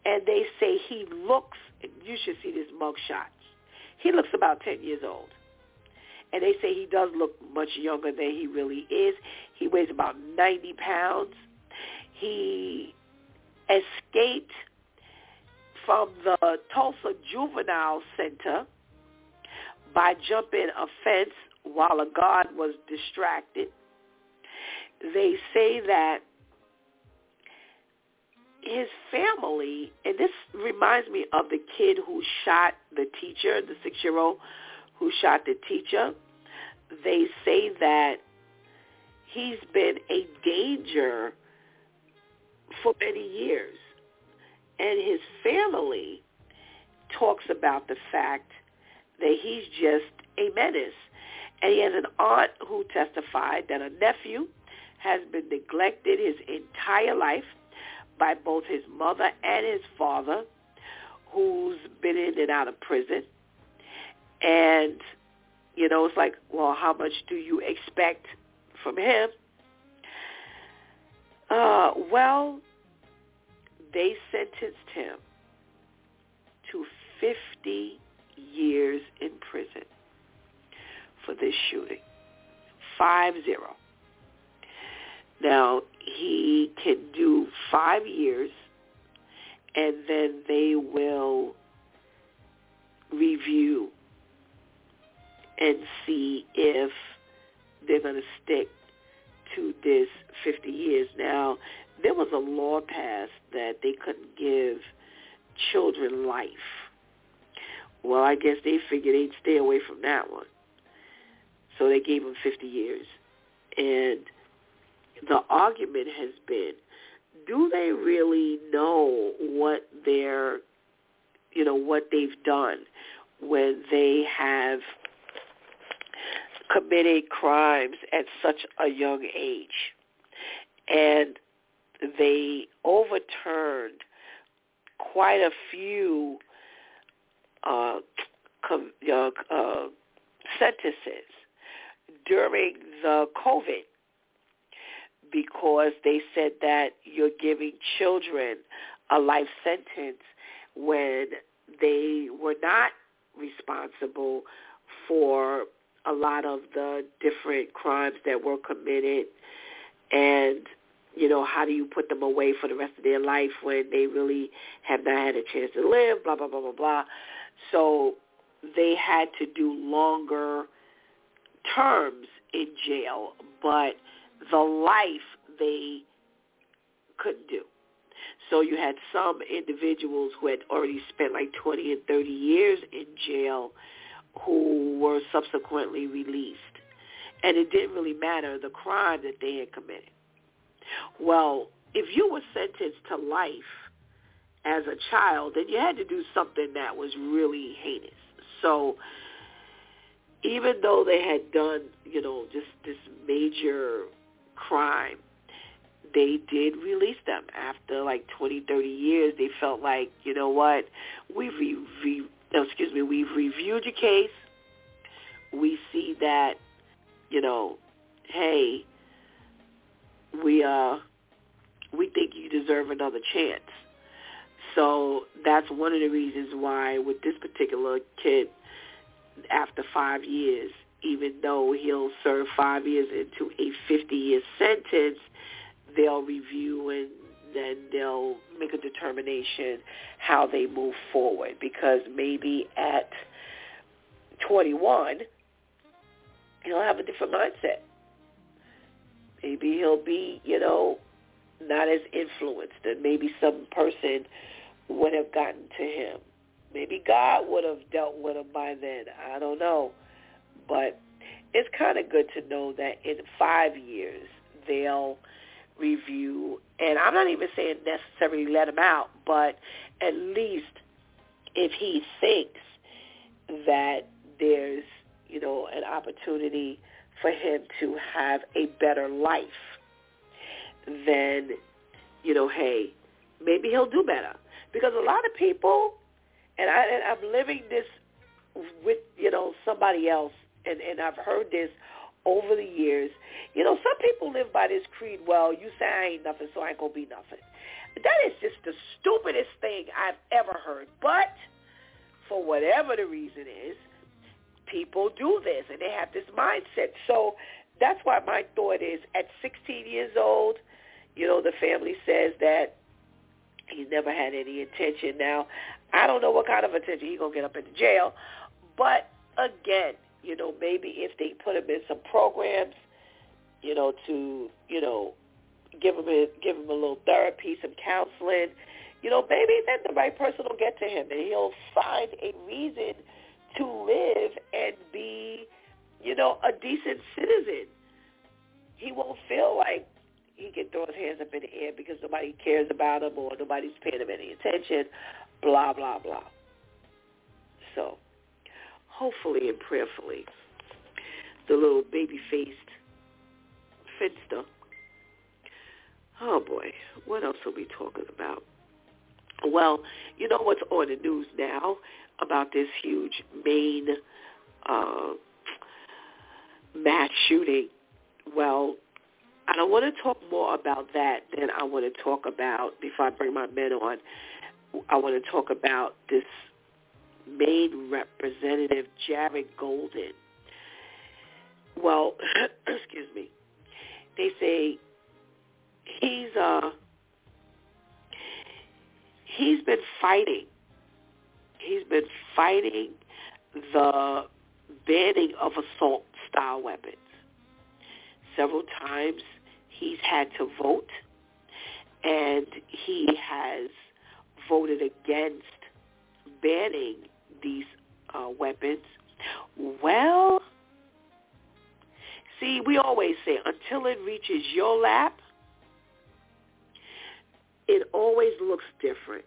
And they say he looks, you should see this mugshot. He looks about 10 years old. And they say he does look much younger than he really is. He weighs about 90 pounds. He escaped from the Tulsa Juvenile Center by jumping a fence while a guard was distracted. They say that his family, and this reminds me of the kid who shot the teacher, the six-year-old who shot the teacher. They say that he's been a danger for many years. And his family talks about the fact that he's just a menace. And he has an aunt who testified that a nephew has been neglected his entire life by both his mother and his father, who's been in and out of prison. And, you know, it's like, well, how much do you expect from him? Uh, well, they sentenced him to 50 years in prison for this shooting. Five zero. Now, he can do five years, and then they will review and see if they're going to stick to this 50 years. Now, there was a law passed that they couldn't give children life. Well, I guess they figured they'd stay away from that one. So they gave him 50 years. And the argument has been, do they really know what they're, you know, what they've done when they have committed crimes at such a young age? And they overturned quite a few uh, com, uh, uh, sentences during the COVID because they said that you're giving children a life sentence when they were not responsible for a lot of the different crimes that were committed and you know, how do you put them away for the rest of their life when they really have not had a chance to live, blah, blah, blah, blah, blah. So they had to do longer terms in jail, but the life they couldn't do. So you had some individuals who had already spent like 20 and 30 years in jail who were subsequently released. And it didn't really matter the crime that they had committed. Well, if you were sentenced to life as a child, then you had to do something that was really heinous. So even though they had done, you know, just this major crime, they did release them after like 20, 30 years. They felt like, you know what, we've re- excuse me, we've reviewed your case. We see that, you know, hey, we uh we think you deserve another chance. So that's one of the reasons why with this particular kid, after five years, even though he'll serve five years into a 50-year sentence, they'll review and then they'll make a determination how they move forward because maybe at 21 he'll have a different mindset. Maybe he'll be, you know, not as influenced, and maybe some person would have gotten to him. Maybe God would have dealt with him by then. I don't know. But it's kind of good to know that in five years they'll review, and I'm not even saying necessarily let him out, but at least if he thinks that there's, you know, an opportunity for him to have a better life, then, you know, hey, maybe he'll do better. Because a lot of people, and, I, and I'm living this with, you know, somebody else, and, and I've heard this over the years. You know, some people live by this creed, well, you say I ain't nothing, so I ain't going to be nothing. That is just the stupidest thing I've ever heard. But for whatever the reason is, people do this and they have this mindset. So that's why my thought is at 16 years old, you know, the family says that he's never had any intention. Now, I don't know what kind of attention he's going to get up into jail. But again, you know, maybe if they put him in some programs, you know, to, you know, give him a, give him a little therapy, some counseling, you know, maybe then the right person will get to him and he'll find a reason to live and be, you know, a decent citizen. He won't feel like he can throw his hands up in the air because nobody cares about him or nobody's paying him any attention, blah, blah, blah. So hopefully and prayerfully, the little baby-faced finster. Oh boy, what else are we talking about? Well, you know what's on the news now about this huge Maine uh, mass shooting? Well, I don't want to talk more about that than I want to talk about, before I bring my men on, I want to talk about this Maine Representative Jared Golden. Well, excuse me. They say he's uh he's been fighting. He's been fighting the banning of assault style weapons. Several times he's had to vote and he has voted against banning these uh, weapons. Well, see, we always say until it reaches your lap, it always looks different.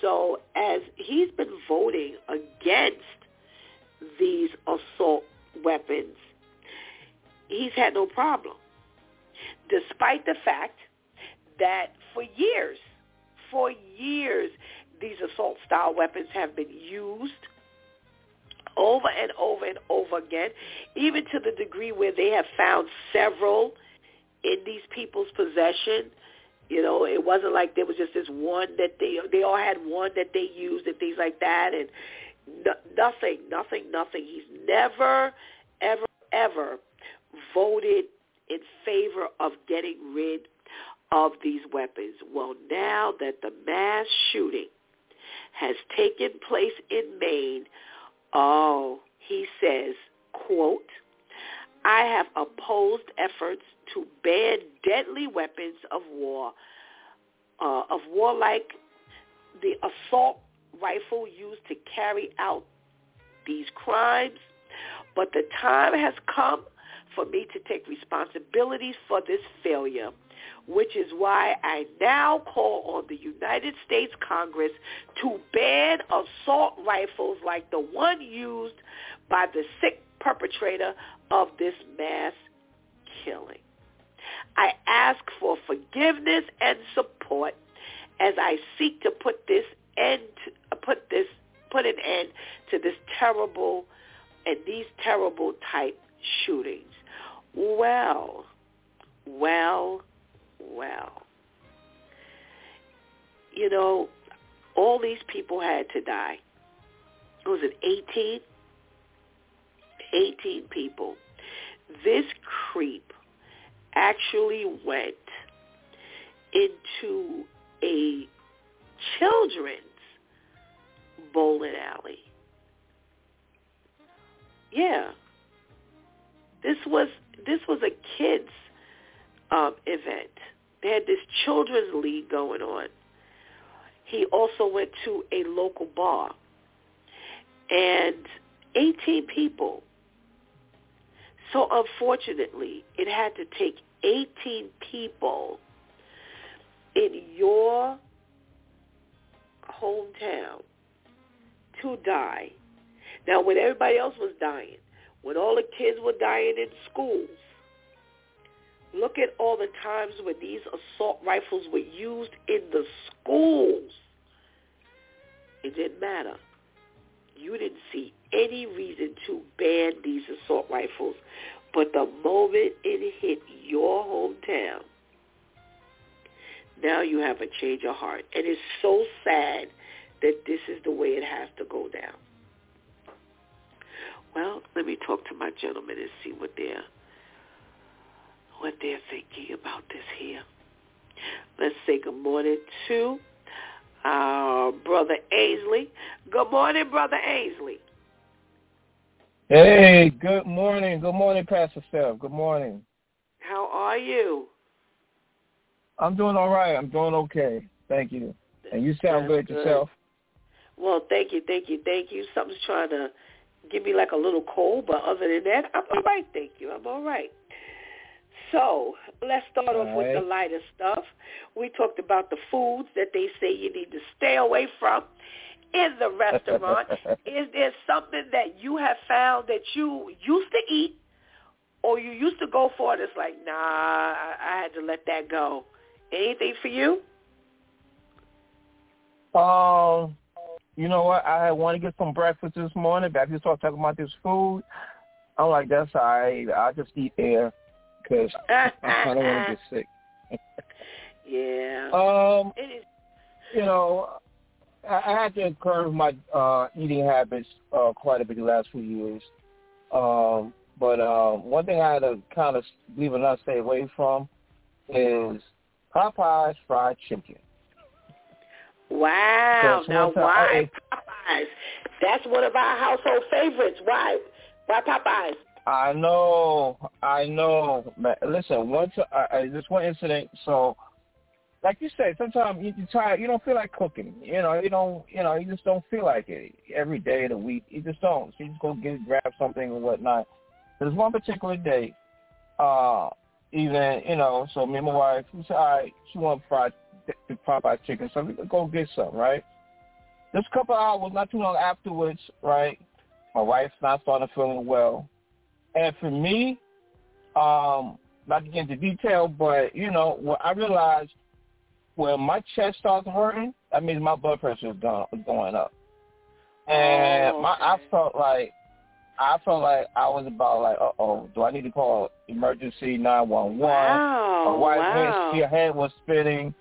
So as he's been voting against these assault weapons, he's had no problem. Despite the fact that for years, for years, these assault style weapons have been used over and over and over again, even to the degree where they have found several in these people's possession. You know, it wasn't like there was just this one that they they all had one that they used and things like that, and no, nothing, nothing, nothing. He's never, ever, ever voted in favor of getting rid of these weapons. Well, now that the mass shooting has taken place in Maine, oh, he says, quote, I have opposed efforts to ban deadly weapons of war, uh, of war like the assault rifle used to carry out these crimes. But the time has come for me to take responsibilities for this failure which is why I now call on the United States Congress to ban assault rifles like the one used by the sick perpetrator of this mass killing. I ask for forgiveness and support as I seek to put this end uh, put this put an end to this terrible and these terrible type shootings. Well, well, well. You know, all these people had to die. Was it 18? 18 people. This creep actually went into a children's bowling alley. Yeah. This was this was a kids um, event. They had this children's league going on. He also went to a local bar, and 18 people. So unfortunately, it had to take 18 people in your hometown to die. Now, when everybody else was dying, when all the kids were dying in schools, look at all the times when these assault rifles were used in the schools. It didn't matter. You didn't see any reason to ban these assault rifles. But the moment it hit your hometown, now you have a change of heart. And it's so sad that this is the way it has to go down. Well, let me talk to my gentlemen and see what they're what they're thinking about this here. Let's say good morning to our brother Ainsley. Good morning, brother Ainsley. Hey, good morning. Good morning, Pastor Steph. Good morning. How are you? I'm doing all right. I'm doing okay. Thank you. And you sound That's good yourself. Well, thank you, thank you, thank you. Something's trying to give me like a little cold, but other than that, I'm all right. Thank you. I'm all right. So let's start All off with the lighter stuff. We talked about the foods that they say you need to stay away from in the restaurant. Is there something that you have found that you used to eat or you used to go for it? It's like, nah, I, I had to let that go. Anything for you? Um, you know what? I want to get some breakfast this morning, but after you start talking about this food, I'm like, that's all right. I'll just eat air because I don't want to get sick. yeah. Um, it is. you know, I, I had to curb my uh, eating habits uh, quite a bit the last few years. Um, but um, one thing I had to kind of, believe it or not, stay away from is Popeye's fried chicken. Wow. Now I why ate- Popeyes? That's one of our household favorites. Why? Why Popeyes? I know, I know. Man, listen, one I, I, this one incident. So, like you said, sometimes you, you tired. You don't feel like cooking. You know, you don't. You know, you just don't feel like it every day of the week. You just don't. So you just go get grab something or whatnot. There's one particular day, uh, even you know. So me and my wife, we said, all right, she want fried Popeye chicken, so we go get some, right? Just a couple hours, not too long afterwards, right? My wife's not starting feeling well. And for me, um, not to get into detail, but you know, what I realized when my chest starts hurting, that means my blood pressure is going going up. And Oh, my I felt like I felt like I was about like, uh oh, do I need to call emergency nine one one? Wow. My wife wow. head, her head was spinning.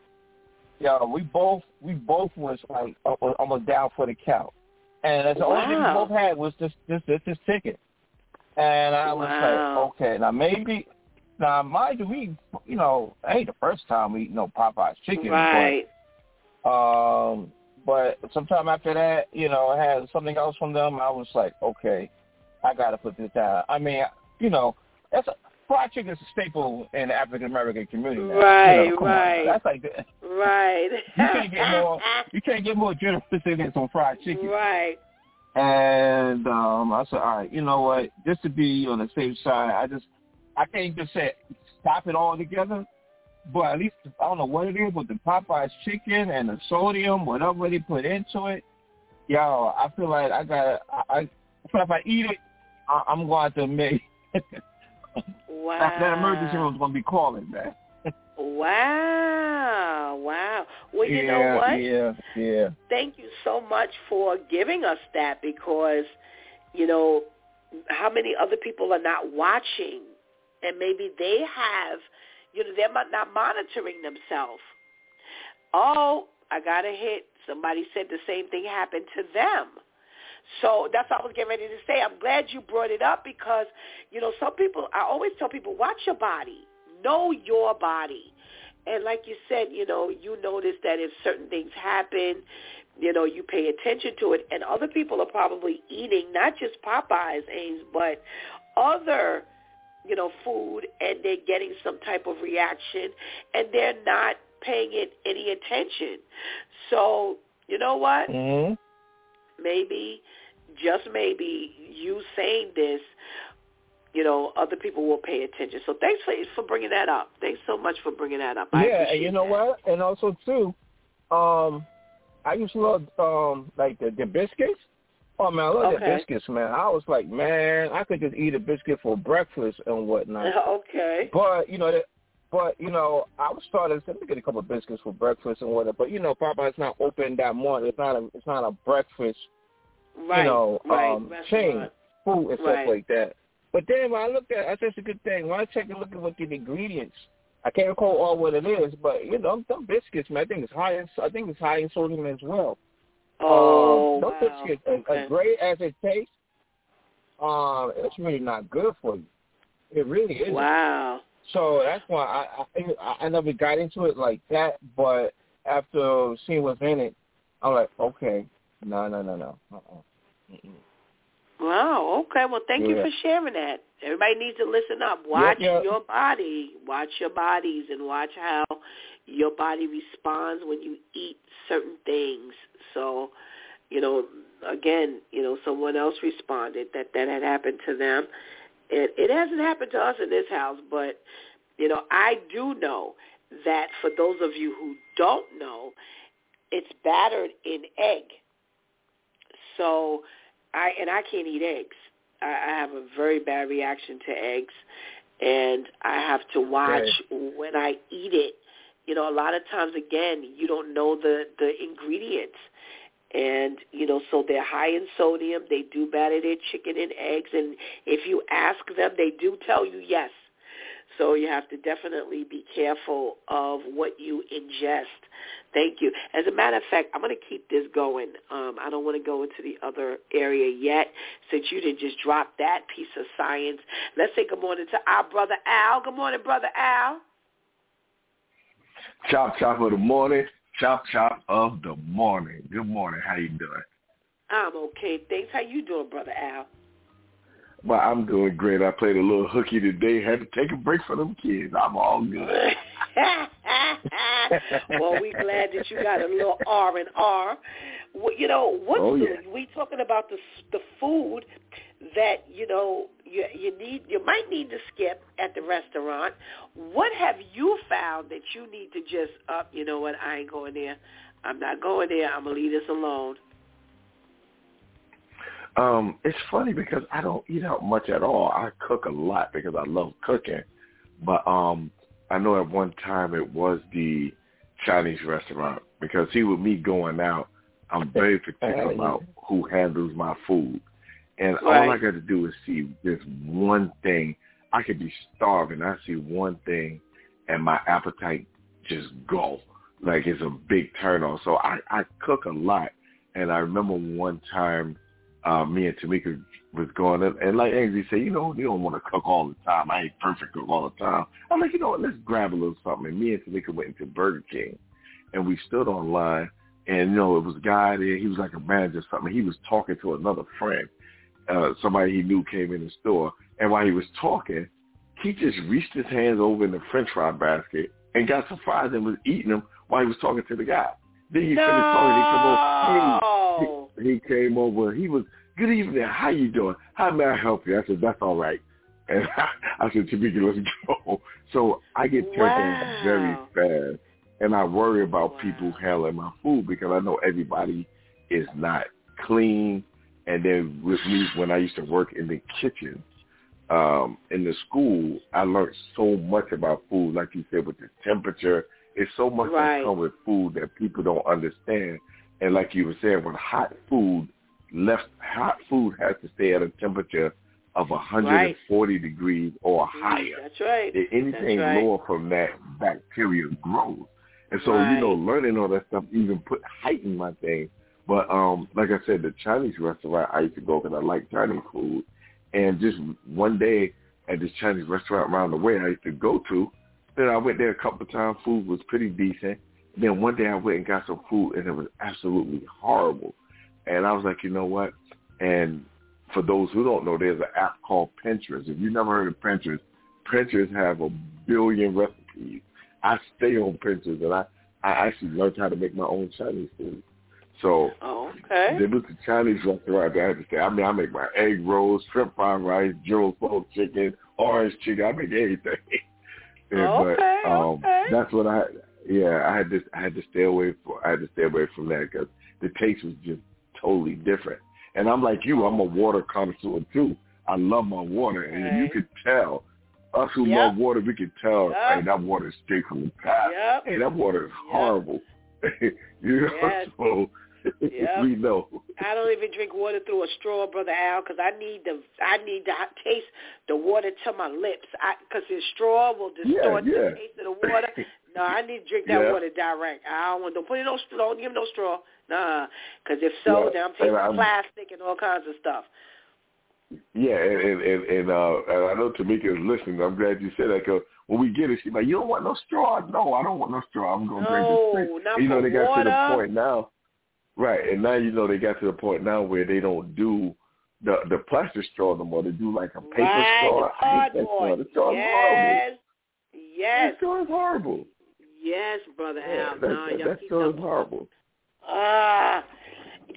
Yo, we both we both was like uh, almost down for the count. And that's the only thing we both had was this this this, this ticket. And I was Wow. like, okay, now maybe now mind you, we you know, ain't the first time we eat no Popeye's chicken, Right. but um but sometime after that, you know, I had something else from them, I was like, okay, I gotta put this down. I mean, you know, that's a fried chicken is a staple in the African American community. Now. Right, you know, right. On, that's like Right. you can't get more you can't get more generous than some fried chicken. Right. And um I said, all right, you know what? Just to be on the safe side, I just I can't just say stop it all together. But at least I don't know what it is but the Popeyes chicken and the sodium, whatever they put into it. Yo, I feel like I got I, I feel like if I eat it, I, I'm going to make Wow. that, that emergency room's going to be calling, man. Wow. Wow. Well, you yeah, know what? Yeah, yeah. Thank you so much for giving us that because, you know, how many other people are not watching and maybe they have, you know, they're not not monitoring themselves. Oh, I got a hit. Somebody said the same thing happened to them. So that's what I was getting ready to say. I'm glad you brought it up because, you know, some people, I always tell people, watch your body. Know your body. And like you said, you know, you notice that if certain things happen, you know, you pay attention to it. And other people are probably eating not just Popeyes, Ames, but other you know, food and they're getting some type of reaction and they're not paying it any attention. So, you know what? Mm-hmm. Maybe, just maybe, you saying this, you know, other people will pay attention. So thanks for for bringing that up. Thanks so much for bringing that up. I yeah, and you know that. what? And also too, um, I used to love um like the, the biscuits. Oh man, I love Okay. the biscuits, man. I was like, man, I could just eat a biscuit for breakfast and whatnot. Okay. But you know that. But you know, I was starting to get a couple of biscuits for breakfast and whatnot. But you know, Popeye's not open that morning. It's not a it's not a breakfast Right. you know right. um, chain food and stuff like that. But then when I looked at, I said it's a good thing. When I check and look at what the ingredients, I can't recall all what it is, but you know, some biscuits, man, I think it's high in, I think it's high in sodium as well. Oh, um, those wow. biscuits, as- okay. as great as it tastes, um, it's really not good for you. It really isn't. Wow. So that's why I, I I never got into it like that. But after seeing what's in it, I'm like, okay, no, no, no, no. Uh-uh. Mm-mm. Wow. Okay. Well, thank you for sharing that. Everybody needs to listen up. Watch yeah. your body. Watch your bodies and watch how your body responds when you eat certain things. So, you know, again, you know, someone else responded that that had happened to them. It it hasn't happened to us in this house, but you know, I do know that for those of you who don't know, it's battered in egg. So I and I can't eat eggs. I, I have a very bad reaction to eggs, and I have to watch when I eat it. You know, a lot of times again, you don't know the the ingredients, and you know, so they're high in sodium. They do batter their chicken and eggs, and if you ask them, they do tell you yes. So you have to definitely be careful of what you ingest. Thank you. As a matter of fact, I'm going to keep this going. Um, I don't want to go into the other area yet since you didn't just drop that piece of science. Let's say good morning to our brother Al. Good morning, brother Al. Chop chop of the morning, chop chop of the morning. Good morning. How you doing? I'm okay. Thanks. How you doing, brother Al? Well, I'm doing great. I played a little hooky today. Had to take a break for them kids. I'm all good. well, we glad that you got a little R and R. You know, what Oh, yeah. we talking about the the food that you know you you need you might need to skip at the restaurant. What have you found that you need to just up? you know what? I ain't going there. I'm not going there. I'm gonna leave this alone. Um, it's funny because I don't eat out much at all. I cook a lot because I love cooking. But um I know at one time it was the Chinese restaurant because see with me going out, I'm very particular about who handles my food. And all I got to do is see this one thing. I could be starving. I see one thing and my appetite just go. Like it's a big turn on. So I, I cook a lot. And I remember one time uh, me and Tamika was going up, and like Angie said, you know, you don't want to cook all the time. I ain't perfect cook all the time. I'm like, you know what, let's grab a little something. And me and Tamika went into Burger King, and we stood on line, and you know, it was a guy there. He was like a manager or something. He was talking to another friend, uh, somebody he knew came in the store, and while he was talking, he just reached his hands over in the French fry basket and got some fries and was eating them while he was talking to the guy. Then he finished talking. He come over. Hey, No. He, came over. He was, good evening. How you doing? How may I help you? I said, that's all right. And I said, Tamika, let's go. So I get turned on very fast. And I worry about Wow. people handling my food because I know everybody is not clean. And then with me, when I used to work in the kitchen, um, in the school, I learned so much about food. Like you said, with the temperature, it's so much Right. that comes with food that people don't understand. And like you were saying, with hot food, left hot food has to stay at a temperature of 140 degrees or higher. That's right. If anything right. lower from that, bacteria grows. And so, Right. you know, learning all that stuff even put heightened my thing. But um, like I said, the Chinese restaurant I used to go because I like Chinese food. And just one day at this Chinese restaurant around the way I used to go to, then I went there a couple of times. Food was pretty decent. Then one day I went and got some food, and it was absolutely horrible. And I was like, you know what? And for those who don't know, there's an app called Pinterest. If you've never heard of Pinterest, Pinterest have a billion recipes. I stay on Pinterest, and I I actually learned how to make my own Chinese food. So oh, okay. there was a Chinese restaurant that I had to stay. I mean, I make my egg rolls, shrimp fried rice, Joe smoked chicken, orange chicken. I make anything. and, okay, but um, okay. that's what I. Yeah, I had to. I had to stay away from. I had to stay away from that because the taste was just totally different. And I'm like you. I'm a water connoisseur too. I love my water, and you could tell. Us who Yep. love water, we could tell. Yep. Hey, that water is straight from the tap. Yep. Hey, that water is Yep. horrible. you know, Yes. so Yep. we know. I don't even drink water through a straw, brother Al, because I need the I need to taste the water to my lips. Because the straw will distort yeah. the taste of the water. No, I need to drink that Yeah. water direct. I don't want don't put it no straw. Don't give me no straw. Nah, because if so, Yeah, then I'm taking and I'm- plastic and all kinds of stuff. Yeah, and and and, and, uh, and I know Tamika is listening. I'm glad you said that because when we get it, she's like, "You don't want no straw? No, I don't want no straw. I'm gonna drink No, this straight." not you know, they got to the point now, right? And now you know they got to the point now where they don't do the the plastic straw no more. They do like a paper right, straw. the I hate that straw. The straw is horrible. yes, yes, That straw is horrible. Yes, brother Yeah, Al. that, no, that, that keep straw is them- horrible. Ah,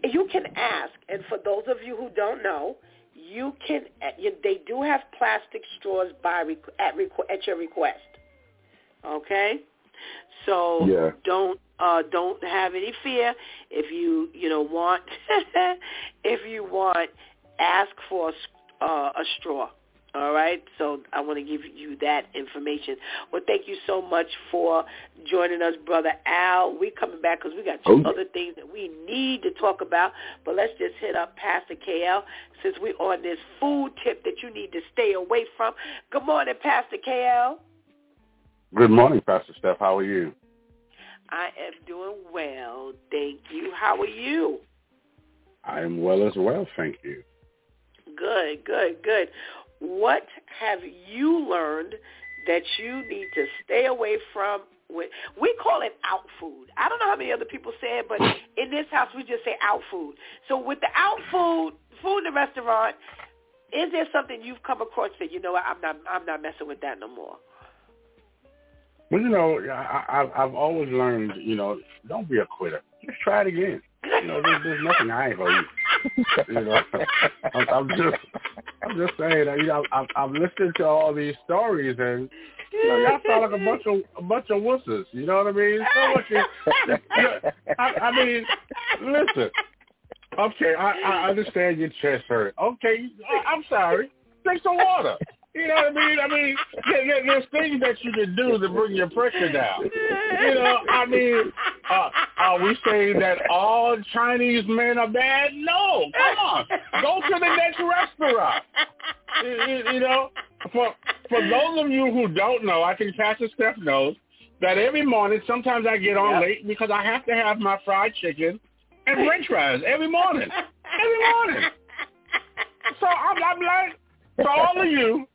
you can ask, and for those of you who don't know, you can. You, they do have plastic straws by at at your request. Okay, so Yeah. don't uh, don't have any fear if you you know want if you want ask for a, uh, a straw. All right, so I want to give you that information. Well, thank you so much for joining us, brother Al. We're coming back because we got two Okay. other things that we need to talk about. But let's just hit up Pastor KL since we're on this food tip that you need to stay away from. Good morning, Pastor KL. Good morning, Pastor Steph. How are you? I am doing well, thank you. How are you? I am well as well, thank you. Good, good, good. What have you learned that you need to stay away from? We call it out food. I don't know how many other people say it, but in this house we just say out food. So with the out food, food in the restaurant, is there something you've come across that you know what, I'm not I'm not messing with that no more? Well, you know, I, I, I've always learned, you know, don't be a quitter. Just try it again. You know, there's, there's nothing I ain't gonna eat. You know, I'm, I'm just, I'm just saying. You know, I've, I've listened to all these stories, and you know, y'all sound like a bunch of a bunch of wusses. You know what I mean? So what you, you I, I mean, listen. Okay, I, I understand your chest hurt. Okay, I, I'm sorry. Drink some water. You know what I mean? I mean, there, there, there's things that you can do to bring your pressure down. You know, I mean, uh, are we saying that all Chinese men are bad? No, come on, go to the next restaurant. You, you- you know, for for those of you who don't know, I think Pastor Steph knows that every morning, sometimes I get on Yep. late because I have to have my fried chicken and French fries every morning, every morning. So I'm, I'm like, for all of you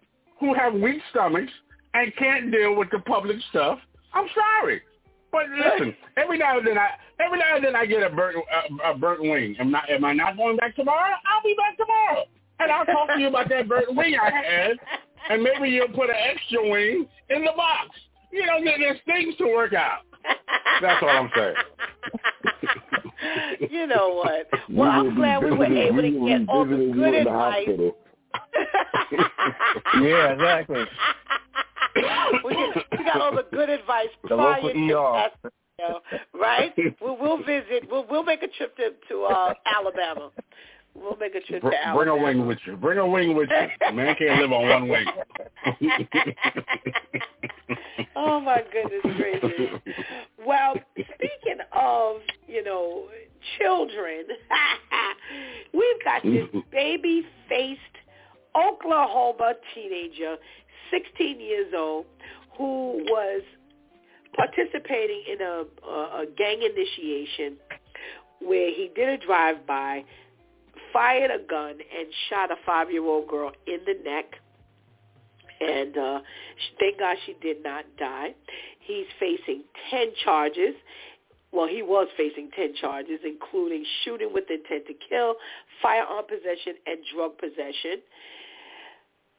who have weak stomachs and can't deal with the public stuff, I'm sorry. But listen, every now and then I every now and then I get a burnt a, a burnt wing. Am not am I not going back tomorrow? I'll be back tomorrow, and I'll talk to you about that burnt wing I had, and maybe you'll put an extra wing in the box. You know, there's things to work out. That's all I'm saying. you know what? Well, will I'm be glad we were able to get all the good in the advice. Hospital. Yeah, exactly. we, get, we got all the good advice The prior local to ER. that, you know, right? We'll, we'll visit. We'll we'll make a trip to to uh, Alabama. We'll make a trip Br- to bring a wing with you. Bring a wing with you. Man can't live on one wing. oh my goodness gracious! Well, speaking of you know children, we've got this baby-faced Oklahoma teenager, 16 years old, who was participating in a, a, a gang initiation where he did a drive-by, fired a gun, and shot a five-year-old girl in the neck. And uh, thank God she did not die. He's facing 10 charges. Well, he was facing 10 charges, including shooting with intent to kill, firearm possession, and drug possession.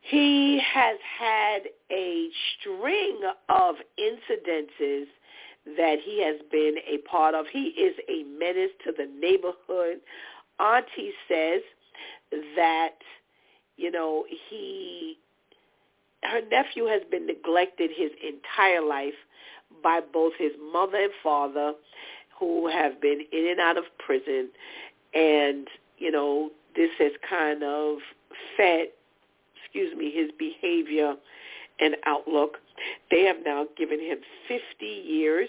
He has had a string of incidences that he has been a part of. He is a menace to the neighborhood. Auntie says that, you know, he, her nephew has been neglected his entire life by both his mother and father who have been in and out of prison. And, you know, this has kind of fed, excuse me, his behavior and outlook. They have now given him 50 years,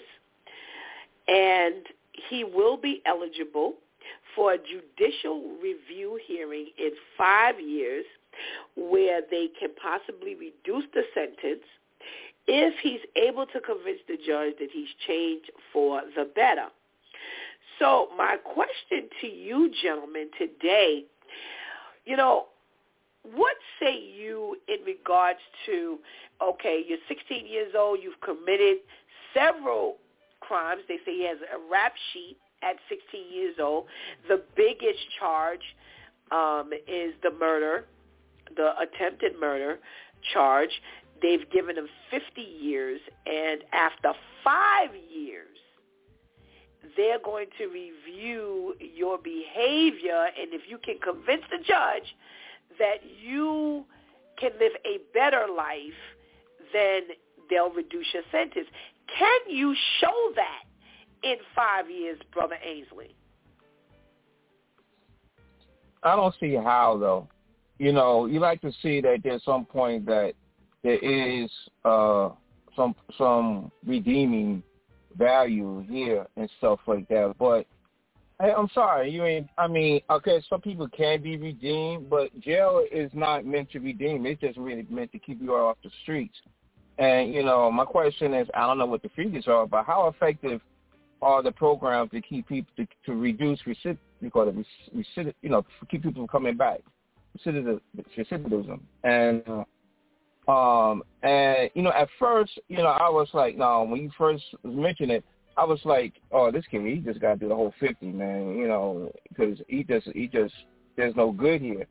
and he will be eligible for a judicial review hearing in five years where they can possibly reduce the sentence if he's able to convince the judge that he's changed for the better. So my question to you gentlemen today, you know, what say you in regards to, okay, you're 16 years old, you've committed several crimes. They say he has a rap sheet at 16 years old. The biggest charge um, is the murder, the attempted murder charge. They've given him 50 years, and after five years, they're going to review your behavior, and if you can convince the judge that you can live a better life, then they'll reduce your sentence. Can you show that in five years, Brother Ainsley? I don't see how though. You know, you like to see that there's some point that there is uh, some some redeeming value here and stuff like that. But hey, I'm sorry, you ain't. I mean, okay, some people can be redeemed, but jail is not meant to redeem. It's just really meant to keep you off the streets. And you know, my question is, I don't know what the figures are, but how effective are the programs to keep people to, to reduce recid, you call it recid, you know, keep people from coming back, recidivism, and uh, um, and you know, at first, you know, I was like, no, when you first mentioned it, I was like, oh, this kid, he just got to do the whole fifty, man. You know, because he just, he just, there's no good here.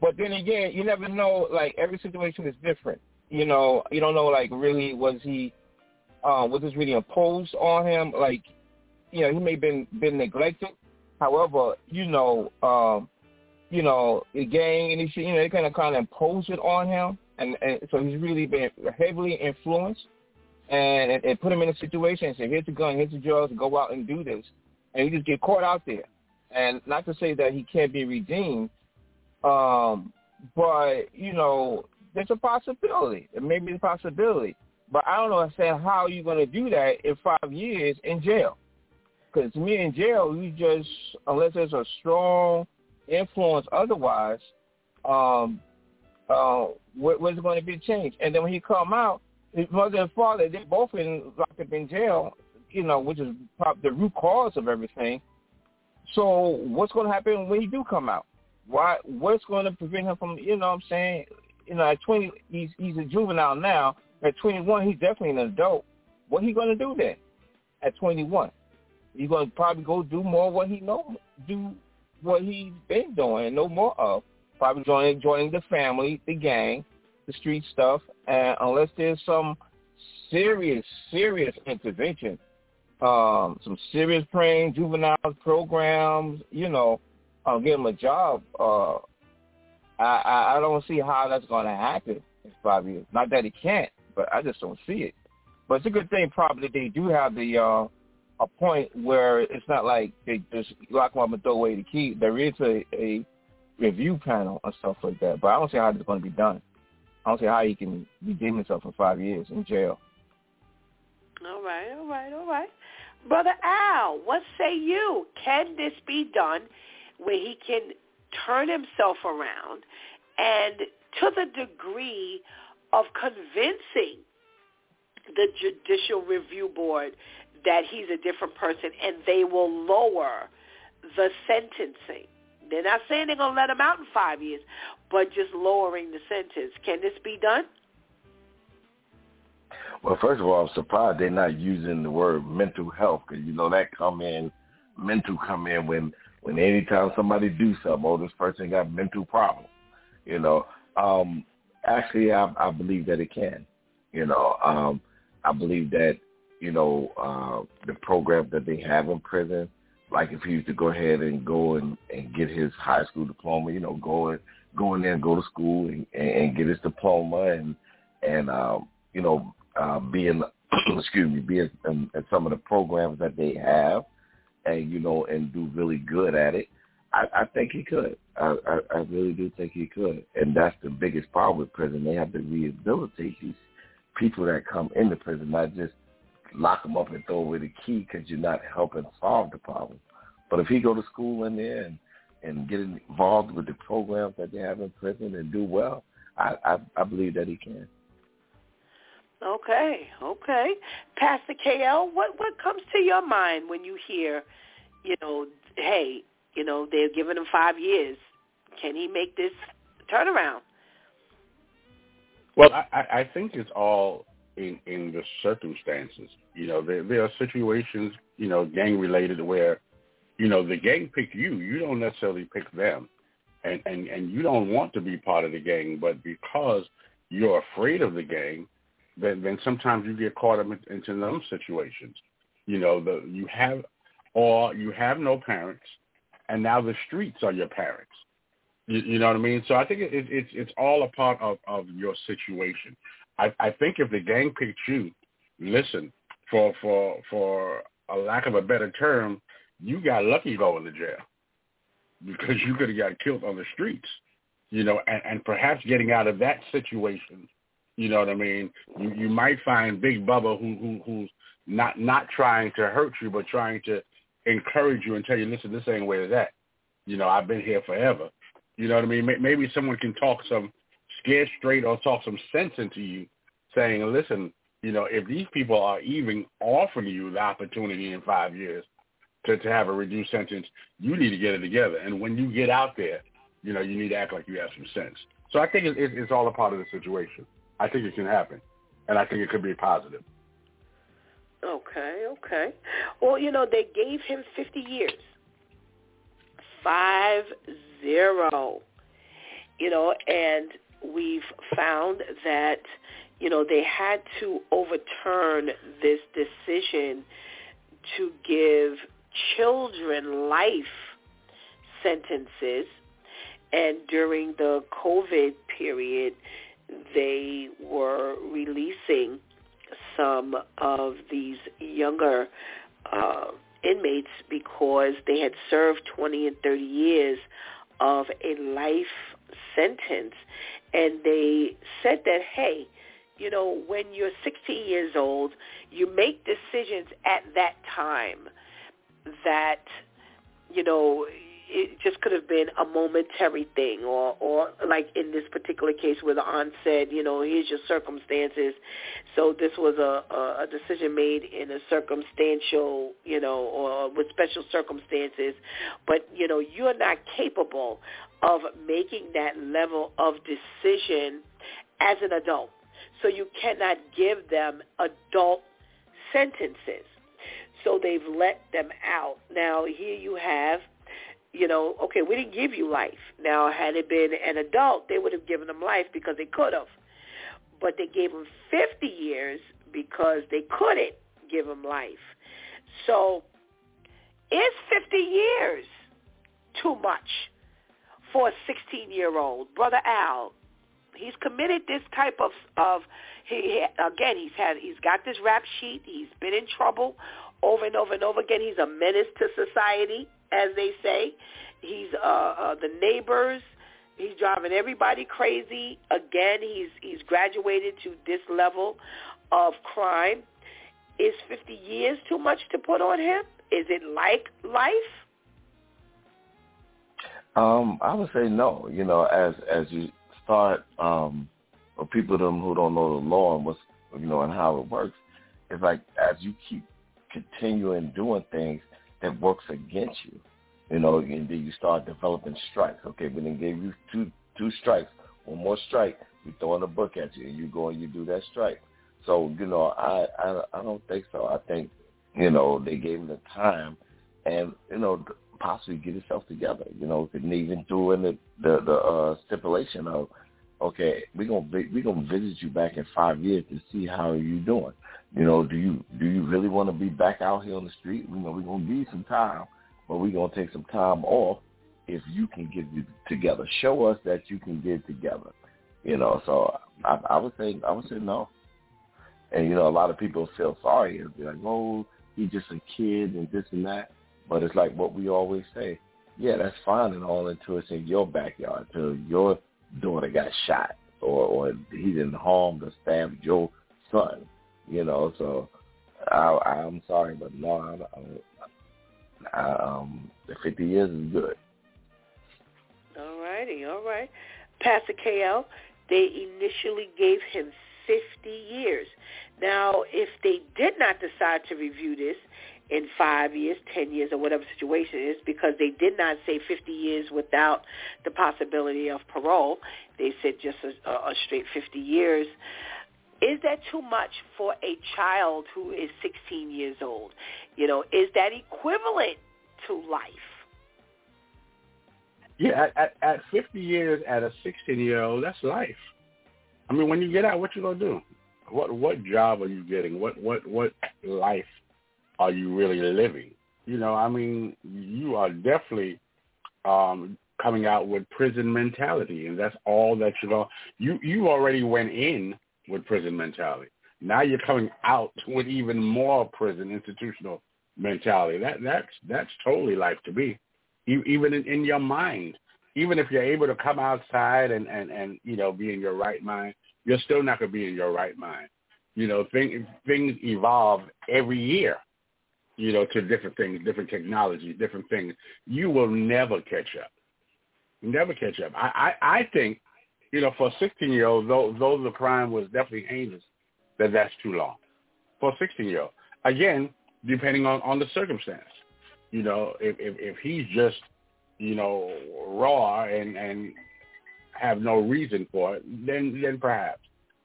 But then again, you never know. Like every situation is different. You know, you don't know. Like really, was he, uh, was this really imposed on him? Like, you know, he may have been been neglected. However, you know, um, you know, the gang and he, you know, they kind of kind of imposed it on him and, and so he's really been heavily influenced, and, and, and put him in a situation and say, here's the gun, here's the drugs, go out and do this, and he just get caught out there. And not to say that he can't be redeemed, um, but you know, there's a possibility. It may be a possibility, but I don't understand how you're going to do that in five years in jail. Because to me, in jail, you just unless there's a strong influence otherwise, um, uh, what, what's going to be changed? And then when he come out, mother and father, they both in locked up in jail, you know, which is the root cause of everything. So what's going to happen when he do come out? Why? What's going to prevent him from, you know what I'm saying? You know, at 20, he's, he's a juvenile now. At 21, he's definitely an adult. What he going to do then at 21? He's going to probably go do more what he know, do what he's been doing, no more of probably joining joining the family, the gang, the street stuff, and unless there's some serious, serious intervention, um, some serious praying juvenile programs, you know, uh, give them a job. Uh, I, I I don't see how that's going to happen in five years. Not that it can't, but I just don't see it. But it's a good thing probably they do have the uh, a point where it's not like they just lock them up and throw away the key. There is a, a review panel and stuff like that. But I don't see how it's going to be done. I don't see how he can redeem himself for five years in jail. All right, all right, all right. Brother Al, what say you? Can this be done where he can turn himself around and to the degree of convincing the Judicial Review Board that he's a different person and they will lower the sentencing? They're not saying they're going to let him out in five years, but just lowering the sentence. Can this be done? Well, first of all, I'm surprised they're not using the word mental health because you know that come in, mental come in when when anytime somebody do something, oh, this person got mental problems. You know, um, actually, I, I believe that it can. You know, um, I believe that you know uh, the program that they have in prison. Like if he was to go ahead and go and, and get his high school diploma, you know, go and go in there and go to school and, and get his diploma and and um, you know uh, be in excuse me be in, in, in some of the programs that they have and you know and do really good at it. I, I think he could. I, I, I really do think he could, and that's the biggest problem with prison. They have to rehabilitate these people that come into prison, not just lock him up and throw away the key because you're not helping solve the problem. But if he go to school in there and and get involved with the programs that they have in prison and do well, I I, I believe that he can. Okay, okay. Pastor KL, what what comes to your mind when you hear, you know, hey, you know, they're giving him five years. Can he make this turnaround? Well, I, I think it's all in in the circumstances. You know, there there are situations, you know, gang related where, you know, the gang picked you. You don't necessarily pick them, and and and you don't want to be part of the gang, but because you're afraid of the gang, then then sometimes you get caught up into those situations. You know, the you have or you have no parents, and now the streets are your parents. You, you know what I mean? So I think it, it, it's it's all a part of of your situation. I, I think if the gang picked you, listen, for for for a lack of a better term, you got lucky going to jail because you could have got killed on the streets, you know, and, and perhaps getting out of that situation, you know what I mean. You you might find Big Bubba who who who's not not trying to hurt you, but trying to encourage you and tell you, listen, this ain't where it's at. You know, I've been here forever. You know what I mean? Maybe someone can talk some scared straight or talk some sense into you, saying, listen, you know, if these people are even offering you the opportunity in five years to, to have a reduced sentence, you need to get it together. And when you get out there, you know, you need to act like you have some sense. So I think it, it, it's all a part of the situation. I think it can happen, and I think it could be positive. Okay, okay. Well, you know, they gave him 50 years. Five zero. You know, and we've found that, you know, they had to overturn this decision to give children life sentences. And during the COVID period, they were releasing some of these younger uh, inmates because they had served 20 and 30 years of a life sentence. And they said that, hey, you know, when you're 16 years old, you make decisions at that time that, you know, it just could have been a momentary thing or or like in this particular case where the aunt said you know here's your circumstances. So this was a a, a decision made in a circumstantial you know or with special circumstances. But you know you're not capable of making that level of decision as an adult so you cannot give them adult sentences so they've let them out now here you have you know, okay, we didn't give you life. Now, had it been an adult, they would have given them life because they could have. But they gave them 50 years because they couldn't give them life. So is 50 years too much for a 16-year-old? Brother Al, he's committed this type of, of he, again, he's had, he's got this rap sheet. He's been in trouble over and over and over again. He's a menace to society as they say. He's uh, uh, the neighbors. He's driving everybody crazy. Again, he's he's graduated to this level of crime. Is 50 years too much to put on him? Is it like life? Um, I would say no. You know, as as you start, um, for people them who don't know the law and what's you know and how it works, it's like as you keep continuing doing things that works against you, you know, and then you start developing strikes. Okay, we then gave you two two strikes. One more strike, we throwing a book at you, and you go and you do that strike. So you know, I I, I don't think so. I think you know they gave him the time, and you know possibly get himself together. You know, and even do in the the, the uh, stipulation of okay, we're gonna we're gonna visit you back in five years to see how you doing. You know, do you do you really want to be back out here on the street? You know, we're gonna you some time, but we're gonna take some time off if you can get it together. Show us that you can get it together. You know, so I, I would say I would say no. And you know, a lot of people feel sorry and be like, "Oh, he's just a kid and this and that." But it's like what we always say. Yeah, that's fine and all until it's in your backyard, until your daughter got shot or or he didn't harm or stabbed your son. You know, so I, I'm sorry, but no, I, I, I, um, the 50 years is good. All righty, all right. Pastor KL, they initially gave him 50 years. Now, if they did not decide to review this in five years, 10 years, or whatever situation is, because they did not say 50 years without the possibility of parole, they said just a, a straight 50 years. Is that too much for a child who is 16 years old? You know, is that equivalent to life? Yeah, at, at 50 years, at a 16-year-old, that's life. I mean, when you get out, what you gonna do? What what job are you getting? What what what life are you really living? You know, I mean, you are definitely um, coming out with prison mentality, and that's all that you're going. You you already went in with prison mentality. Now you're coming out with even more prison institutional mentality. That that's that's totally life to be, even in, in your mind even if you're able to come outside and, and, and you know, be in your right mind, you're still not going to be in your right mind. You know, things, things evolve every year, you know, to different things, different technologies, different things. You will never catch up. Never catch up. I, I, I think, you know, for a 16-year-old, though, though the crime was definitely heinous, that that's too long. For a 16-year-old. Again, depending on, on the circumstance. You know, if, if, if he's just – you know, raw and and have no reason for it, then then perhaps.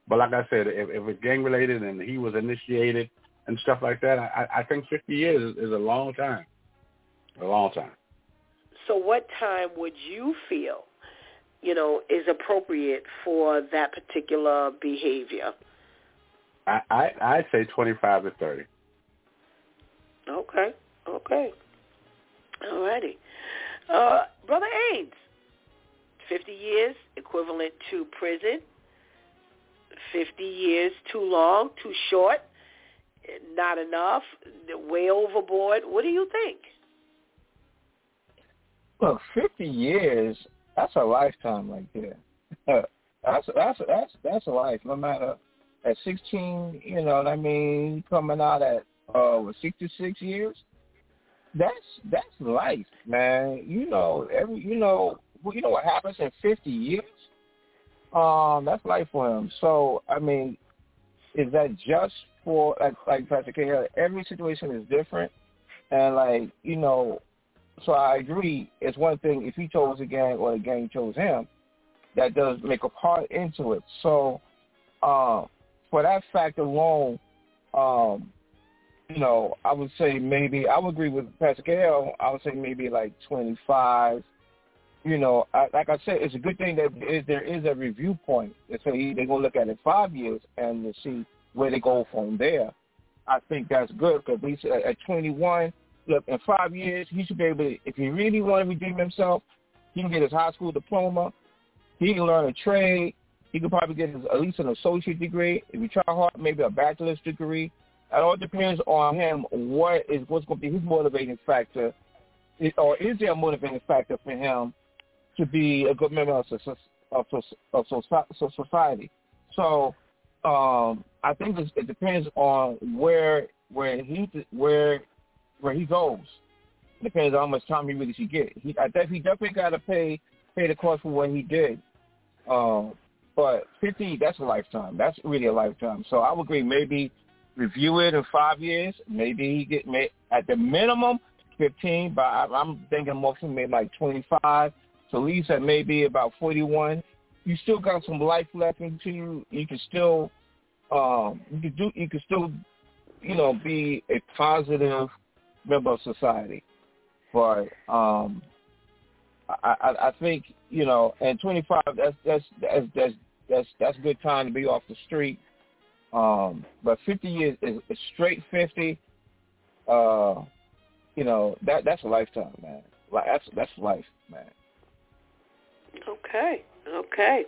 But like I said, if, if it's gang related and he was initiated and stuff like that, I, I think 50 years is, a long time. A long time. So what time would you feel, you know, is appropriate for that particular behavior? I, I I'd say 25 to 30. Okay. Okay. All righty. Uh, Brother Ains, 50 years equivalent to prison. 50 years too long, too short, not enough, way overboard. What do you think? Look, 50 years, that's a lifetime right there. that's that's that's that's life. No matter at 16, you know what I mean, coming out at uh 66 years, that's that's life, man. You know, every you know, you know what happens in fifty years. Um, that's life for him. So, I mean, is that just for like like Pastor KL? Every situation is different, and like you know, so I agree. It's one thing if he chose a gang or the gang chose him, that does make a part into it. So, um, for that fact alone, um, you know, I would say maybe I would agree with Pastor KL. I would say maybe like twenty five. You know, I, like I said, it's a good thing that is, there is a review point. So they're gonna look at it five years and to see where they go from there. I think that's good because at at 21, look, in five years he should be able to. If he really want to redeem himself, he can get his high school diploma. He can learn a trade. He could probably get his, at least an associate degree. If he try hard, maybe a bachelor's degree it all depends on him. What is what's going to be his motivating factor, or is there a motivating factor for him to be a good member of, of, of society? So um, I think it depends on where where he where where he goes. It depends on how much time he really should get. He I think he definitely got to pay pay the cost for what he did. Um, but 50, that's a lifetime. That's really a lifetime. So I would agree maybe review it in five years. Maybe he get may, at the minimum fifteen, but I, I'm thinking more for maybe like twenty five. So at least at maybe about forty one. You still got some life left into you. You can still, um, you can do, you can still, you know, be a positive member of society. But um, I, I, I think you know, and 25 that's that's that's that's that's that's good time to be off the street. Um, but 50 years is, is straight 50. Uh, you know that that's a lifetime, man. Like that's that's life, man. Okay, okay.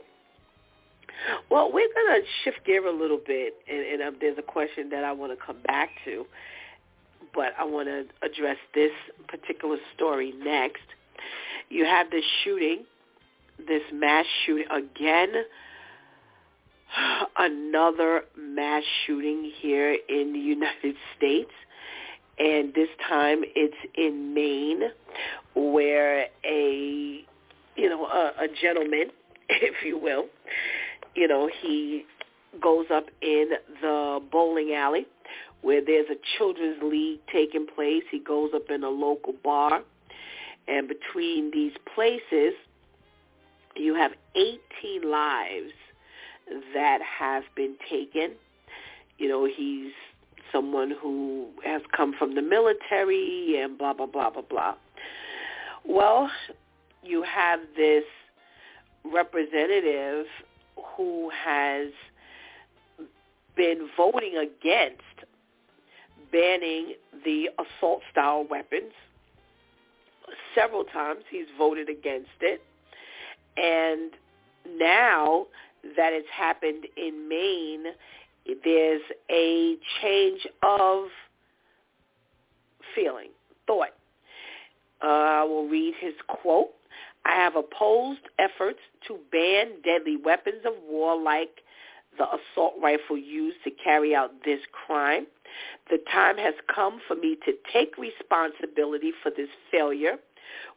Well, we're going to shift gear a little bit, and, and um, there's a question that I want to come back to, but I want to address this particular story next. You have this shooting, this mass shooting again. Another mass shooting here in the United States, and this time it's in Maine, where a you know a, a gentleman, if you will, you know he goes up in the bowling alley where there's a children's league taking place. He goes up in a local bar and between these places, you have 18 lives that have been taken. You know, he's someone who has come from the military and blah, blah, blah, blah, blah. Well, you have this representative who has been voting against banning the assault style weapons several times. He's voted against it. And now that it's happened in Maine, there's a change of feeling, thought. Uh, I will read his quote. I have opposed efforts to ban deadly weapons of war like the assault rifle used to carry out this crime. The time has come for me to take responsibility for this failure,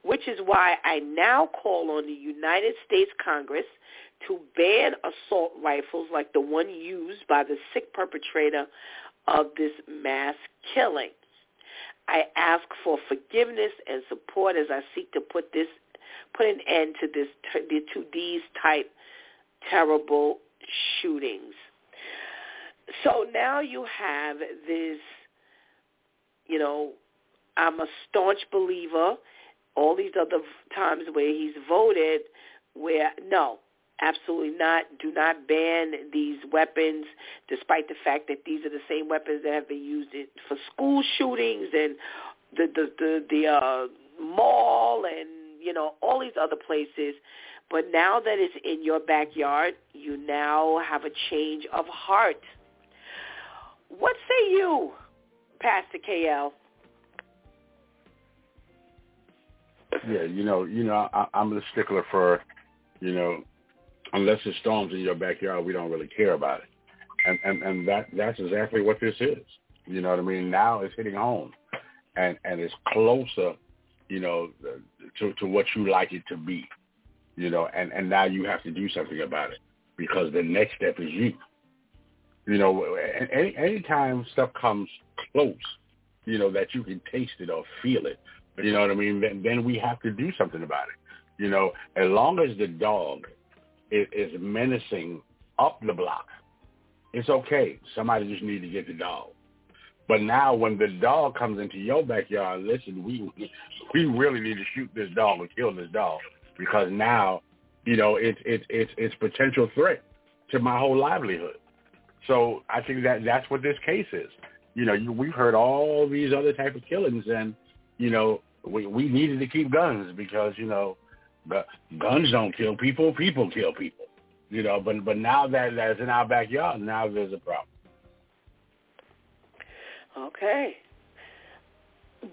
which is why I now call on the United States Congress to ban assault rifles like the one used by the sick perpetrator of this mass killing. I ask for forgiveness and support as I seek to put this put an end to this to these type terrible shootings. So now you have this, you know, I'm a staunch believer. All these other times where he's voted, where no, absolutely not. Do not ban these weapons, despite the fact that these are the same weapons that have been used for school shootings and the the the, the uh, mall and you know all these other places. But now that it's in your backyard, you now have a change of heart. What say you, Pastor KL? Yeah, you know, you know, I, I'm a stickler for, you know, unless it storms in your backyard, we don't really care about it, and and and that that's exactly what this is. You know what I mean? Now it's hitting home, and and it's closer, you know, to to what you like it to be, you know, and and now you have to do something about it because the next step is you. You know, any anytime stuff comes close, you know, that you can taste it or feel it, you know what I mean, then, then we have to do something about it. You know, as long as the dog is, is menacing up the block, it's okay. Somebody just need to get the dog. But now when the dog comes into your backyard, listen, we we really need to shoot this dog or kill this dog because now, you know, it's it's it's it's potential threat to my whole livelihood. So I think that that's what this case is. You know, you, we've heard all these other type of killings, and you know, we we needed to keep guns because you know, guns don't kill people, people kill people. You know, but but now that that's in our backyard, now there's a problem. Okay,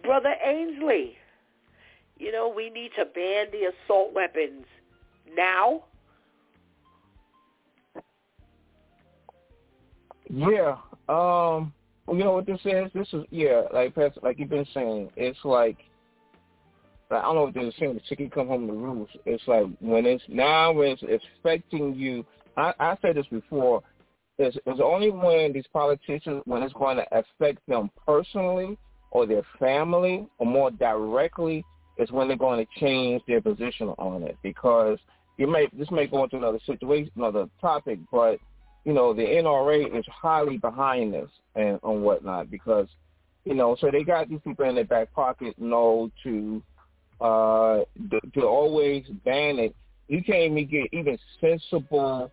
brother Ainsley, you know we need to ban the assault weapons now. Yeah. Um. You know what this is? This is yeah, like like you've been saying. It's like, I don't know what they're saying. The chicken come home to roost. It's like when it's now it's affecting you. I I said this before. It's, it's only when these politicians when it's going to affect them personally or their family or more directly is when they're going to change their position on it because you may this may go into another situation, another topic, but you know, the NRA is highly behind this and on whatnot because, you know, so they got these people in their back pocket know to uh, to, to always ban it. You can't even get even sensible,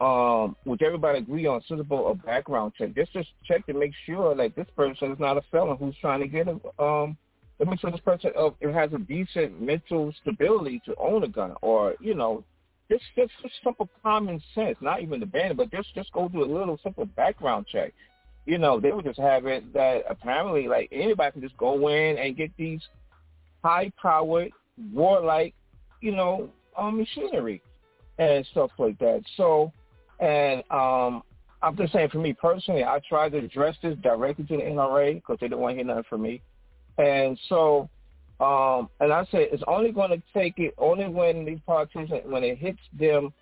um, which everybody agree on, sensible a background check. Just just check to make sure like this person is not a felon who's trying to get a um. Let me sure this person uh, it has a decent mental stability to own a gun, or you know, just just, just simple common sense. Not even the ban, but just just go do a little simple background check. You know, they would just have it that apparently like anybody can just go in and get these high-powered, warlike, you know, um, machinery and stuff like that. So, and um, I'm just saying for me personally, I tried to address this directly to the NRA because they didn't want to hear nothing from me. And so, um, and I said it's only going to take it only when these politicians, when it hits them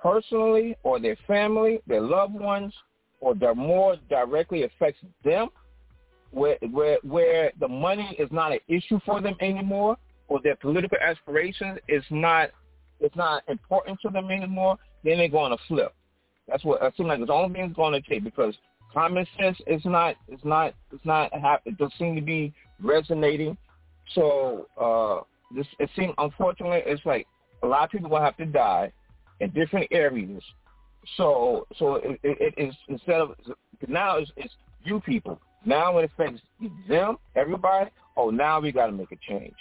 personally or their family, their loved ones, or their more directly affects them where where where the money is not an issue for them anymore, or their political aspirations is not it's not important to them anymore, then they're going to flip. That's what it seems like. It's the only thing it's going to take because common sense is not it's not it's not it doesn't seem to be resonating. So uh, this it seems unfortunately it's like a lot of people will have to die in different areas. So so it, it, it is instead of now it's, it's you people now it affects them, everybody, oh, now we got to make a change.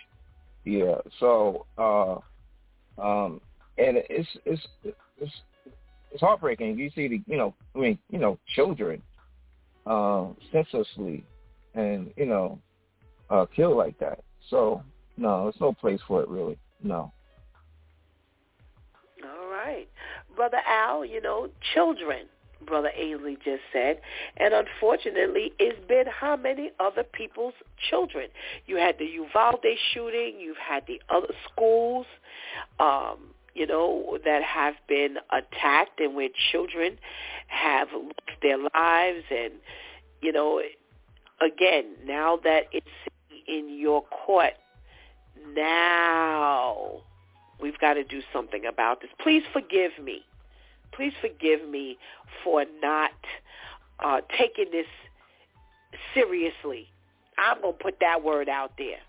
Yeah. So, uh, um, and it's it's it's it's heartbreaking. You see the you know I mean you know children, uh, senselessly, and you know, uh, killed like that. So no, there's no place for it really. No. All right, brother Al. You know, children Brother Ainsley just said. And unfortunately, it's been how many other people's children? You had the Uvalde shooting. You've had the other schools, um, you know, that have been attacked and where children have lost their lives. And, you know, again, now that it's in your court, now we've got to do something about this. Please forgive me please forgive me for not uh, taking this seriously. I'm going to put that word out there.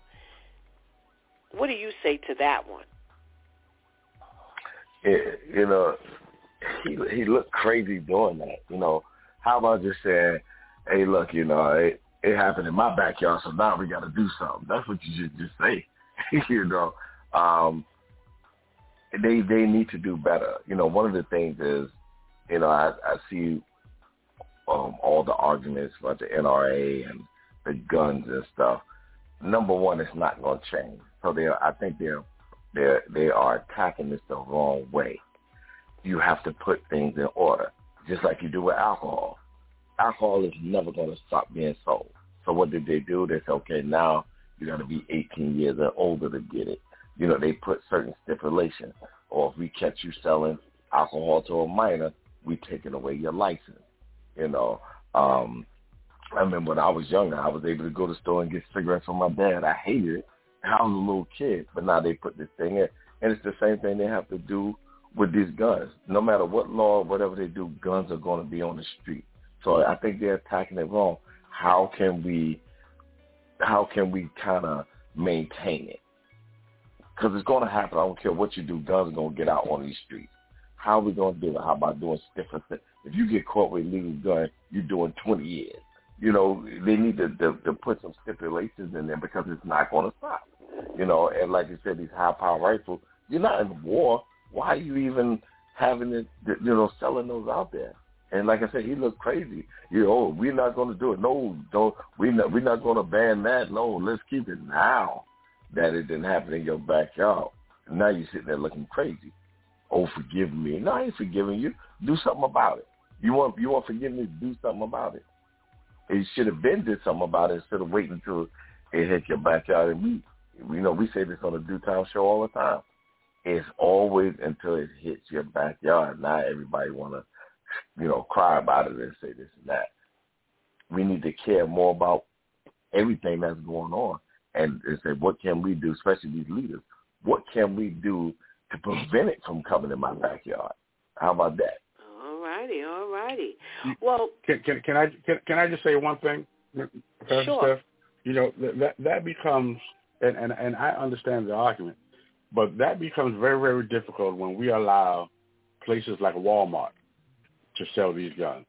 What do you say to that one? Yeah, you know, he he looked crazy doing that. You know, how about just saying, "Hey, look, you know, it, it happened in my backyard, so now we got to do something." That's what you should just say. you know, um, they they need to do better. You know, one of the things is, you know, I, I see um, all the arguments about the NRA and the guns and stuff. Number one, it's not going to change. So they, I think they're they they are attacking this the wrong way. You have to put things in order, just like you do with alcohol. Alcohol is never going to stop being sold. So what did they do? They said, okay, now you got to be 18 years or older to get it you know, they put certain stipulations. Or if we catch you selling alcohol to a minor, we taking away your license. You know, um, I remember when I was younger, I was able to go to the store and get cigarettes from my dad. I hated it. I was little kid, but now they put this thing in, and it's the same thing they have to do with these guns. No matter what law, whatever they do, guns are going to be on the street. So I think they're attacking it wrong. How can we, how can we kind of maintain it? Because it's going to happen. I don't care what you do. Guns are going to get out on these streets. How are we going to do it? How about doing different things? If you get caught with a legal gun, you're doing 20 years. You know, they need to, to, to put some stipulations in there because it's not going to stop. You know, and like you said, these high-power rifles, you're not in war. Why are you even having it, you know, selling those out there? And like I said, he looked crazy. You know, oh, we're not going to do it. No, don't. We're not. We're not going to ban that. No, let's keep it now that it didn't happen in your backyard. And now you're sitting there looking crazy. Oh, forgive me. No, I ain't forgiving you. Do something about it. You want you want forgiveness? Do something about it. It should have been did something about it instead of waiting until it hit your backyard. And we, you know, we say this on the DEW Time show all the time. It's always until it hits your backyard. Not everybody want to, you know, cry about it and say this and that. We need to care more about everything that's going on and, and say, what can we do, especially these leaders, what can we do to prevent it from coming in my backyard? How about that? All righty, all righty. Mm. Well, can, can, can I can, can I just say one thing, sure. Steph? You know that that becomes and, and and I understand the argument, but that becomes very very difficult when we allow places like Walmart to sell these guns.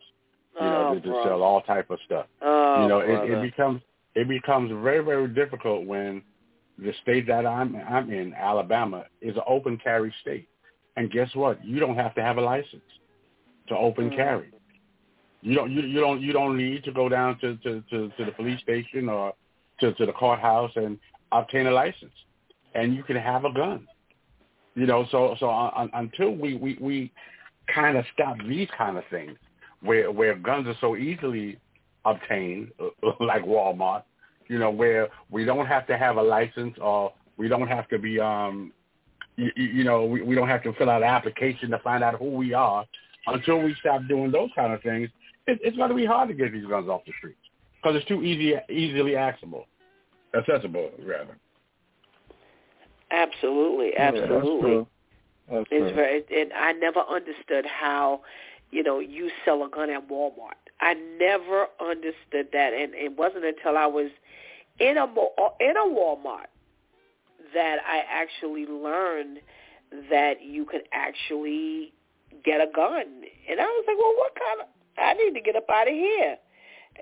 You know, Oh, to, to sell all type of stuff. Oh, you know, it, it becomes it becomes very very difficult when the state that I'm I'm in, Alabama, is an open carry state, and guess what? You don't have to have a license to open Mm. carry. You don't you, you don't you don't need to go down to, to, to, to the police station or to, to the courthouse and obtain a license, and you can have a gun. You know, so so un, until we we, we kind of stop these kind of things, where where guns are so easily obtained, like Walmart, you know, where we don't have to have a license or we don't have to be, um, you, you know, we, we don't have to fill out an application to find out who we are. Until we stop doing those kind of things, it, it's going to be hard to get these guns off the streets because it's too easy, easily accessible, accessible rather. Absolutely, Yeah, that's absolutely. true. That's It's very, and I never understood how, you know, you sell a gun at Walmart. I never understood that, and it wasn't until I was in a uh, in a Walmart that I actually learned that you could actually get a gun, and I was like, well, what kind of? I need to get up out of here.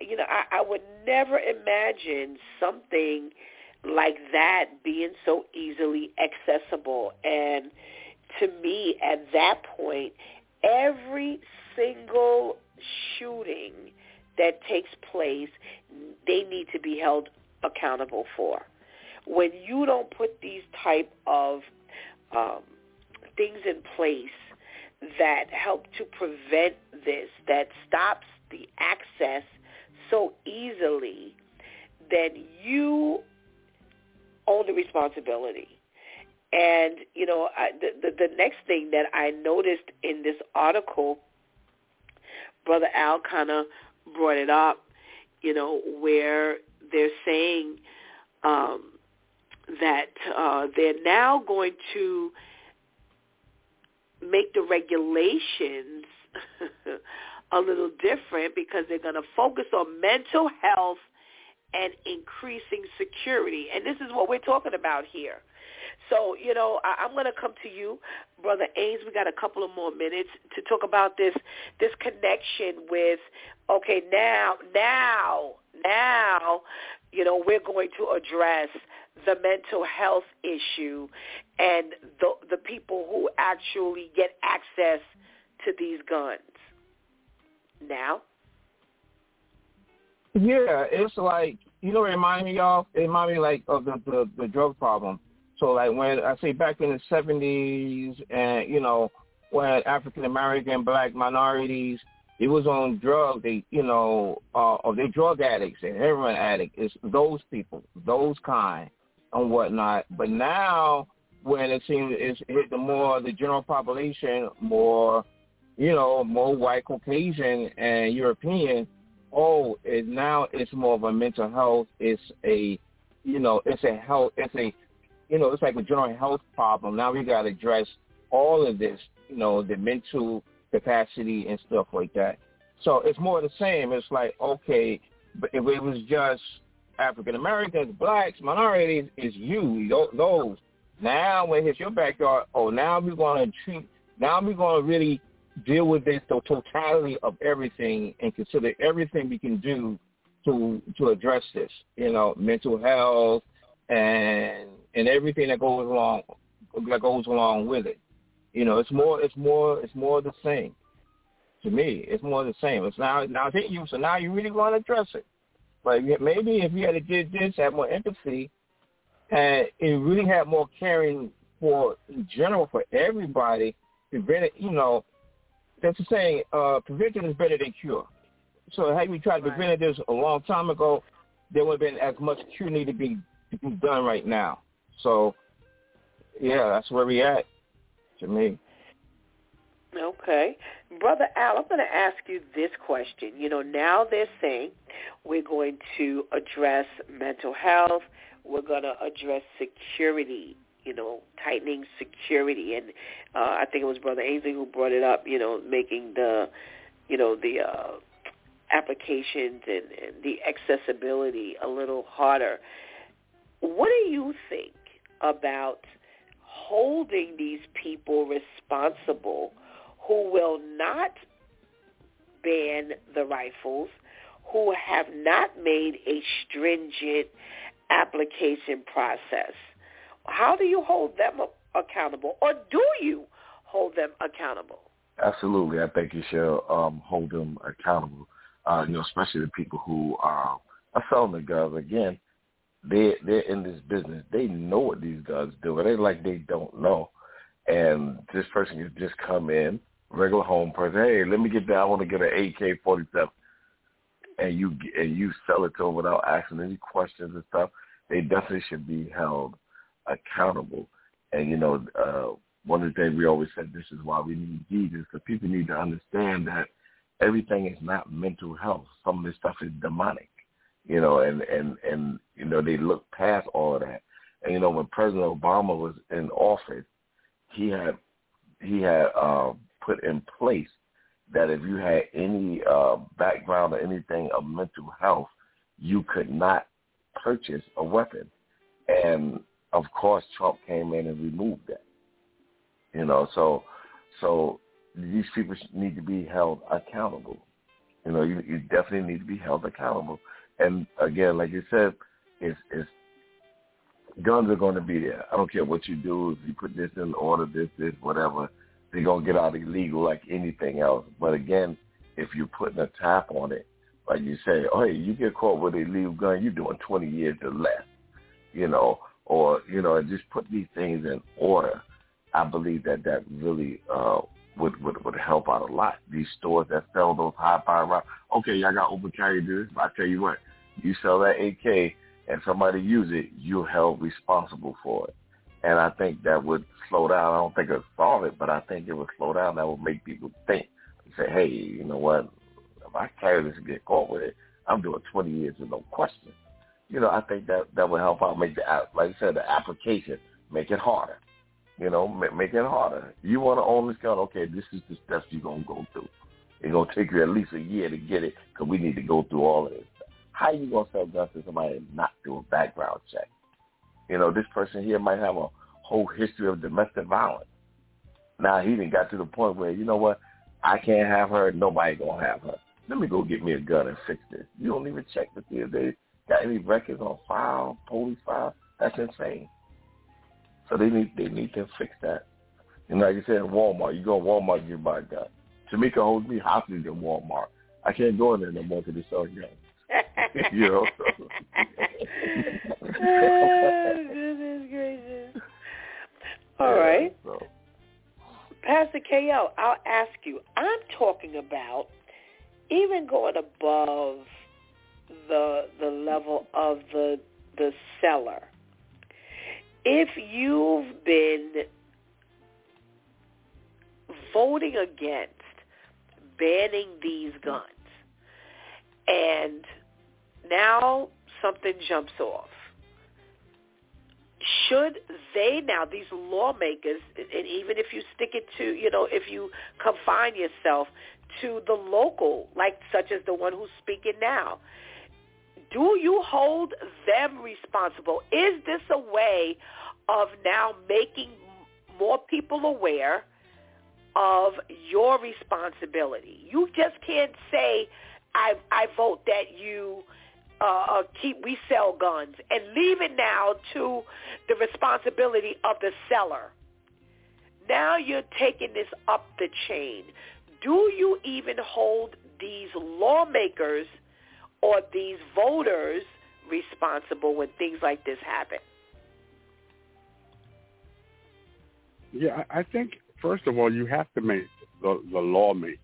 You know, I, I would never imagine something like that being so easily accessible. And to me at that point every single shooting that takes place they need to be held accountable for. When you don't put these type of um, things in place that help to prevent this that stops the access so easily that you own the responsibility and you know, I, the, the the next thing that I noticed in this article, Brother Al kind of brought it up. You know, where they're saying um, that uh, they're now going to make the regulations a little different because they're going to focus on mental health and increasing security. And this is what we're talking about here. So, you know, I, I'm going to come to you, Brother Ames. We got a couple of more minutes to talk about this this connection with, okay, now, now, now, you know, we're going to address the mental health issue and the the people who actually get access to these guns. Now, Yeah, it's like you know, remind me of it remind me like of the, the the drug problem. So like when I say back in the seventies, and you know when African American black minorities it was on drugs, they you know, uh, or they drug addicts and heroin addicts. It's those people, those kind, and whatnot. But now when it seems it's hit the more the general population, more you know, more white Caucasian and European oh, it now it's more of a mental health. It's a, you know, it's a health. It's a, you know, it's like a general health problem. Now we got to address all of this, you know, the mental capacity and stuff like that. So it's more the same. It's like okay, but if it was just African Americans, blacks, minorities, it's you, those. Now when it hits your backyard, oh, now we're going to treat. Now we're going to really deal with this, the totality of everything, and consider everything we can do to to address this. You know, mental health and and everything that goes along that goes along with it. You know, it's more it's more it's more the same. To me, it's more the same. It's now now it's hit you, so now you really want to address it. But maybe if you had to did this, have more empathy, and it really had more caring for in general for everybody, prevent it. You know, that's the saying, uh, prevention is better than cure. So had we tried to prevent this a long time ago, there would have been as much cure need to be, to be done right now. So, yeah, that's where we at, to me. Okay. Brother Al, I'm going to ask you this question. You know, now they're saying we're going to address mental health. We're going to address security, you know, tightening security. And uh, I think it was Brother Ainsley who brought it up, you know, making the, you know, the uh, applications and, and the accessibility a little harder. what do you think about holding these people responsible who will not ban the rifles, who have not made a stringent application process? How do you hold them accountable, or do you hold them accountable? Absolutely, I think you should um, hold them accountable. Uh, you know, especially the people who uh, are selling the guns. Again, they they're in this business. They know what these guns do. It ain't like they don't know. And this person can just come in, regular home person. Hey, let me get that. I want to get an AK-47, and you and you sell it to them without asking any questions and stuff. They definitely should be held accountable. And you know, uh, one of the things we always said, this is why we need Jesus, because people need to understand that everything is not mental health. Some of this stuff is demonic you know, and and and you know they look past all of that. And you know, when President Obama was in office, he had he had uh, put in place that if you had any uh, background or anything of mental health, you could not purchase a weapon. And of course, Trump came in and removed that. You know, so so these people need to be held accountable. You know, you, you definitely need to be held accountable. And again, like you said, it's, it's guns are going to be there. I don't care what you do. If you put this in order, this, this, whatever, they're going to get out illegal like anything else. But again, if you're putting a tap on it, like you say, oh, hey, you get caught with a illegal gun, you're doing 20 years or less, you know, or, you know, just put these things in order. I believe that that really uh, would, would would help out a lot. These stores that sell those high power rifles. Okay, y'all got open carry this, but I tell you what, you sell that AK and somebody use it, you're held responsible for it. And I think that would slow down. I don't think it would solve it, but I think it would slow down. That would make people think and say, hey, you know what? If I carry this and get caught with it, I'm doing 20 years with no question. You know, I think that that would help out. Make the like I said, the application make it harder. You know, make it harder. You want to own this gun? Okay, this is the steps you're gonna go through. It's gonna take you at least a year to get it because we need to go through all of this. How you gonna sell guns to somebody and not do a background check? You know, this person here might have a whole history of domestic violence. Now he even got to the point where you know what, I can't have her. Nobody gonna have her. Let me go get me a gun and fix this. You don't even check to see if they got any records on file, police file. That's insane. So they need they need to fix that. And like you said, Walmart, you go to Walmart, you buy a gun. Tamika holds me hostage in Walmart. I can't go in there no more to they sell guns. you know. oh, goodness gracious. All right. So. Pastor KL, I'll ask you. I'm talking about even going above the the level of the the seller. If you've been voting against banning these guns and now something jumps off, should they now, these lawmakers, and even if you stick it to, you know, if you confine yourself to the local, like such as the one who's speaking now, do you hold them responsible? Is this a way of now making more people aware of your responsibility? You just can't say, I, I vote that you uh, uh, keep we sell guns and leave it now to the responsibility of the seller. Now you're taking this up the chain. Do you even hold these lawmakers or these voters responsible when things like this happen? Yeah, I think first of all you have to make the, the lawmakers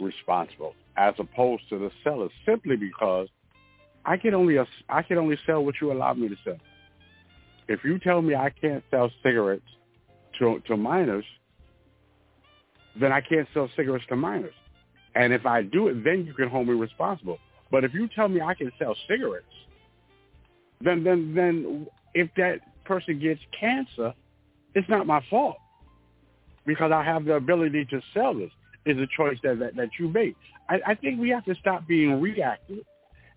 responsible as opposed to the sellers, simply because I can only uh, I can only sell what you allow me to sell. If you tell me I can't sell cigarettes to to minors, then I can't sell cigarettes to minors. And if I do it, then you can hold me responsible. But if you tell me I can sell cigarettes, then then then if that person gets cancer, it's not my fault because I have the ability to sell this. Is a choice that, that that you make. I, I think we have to stop being reactive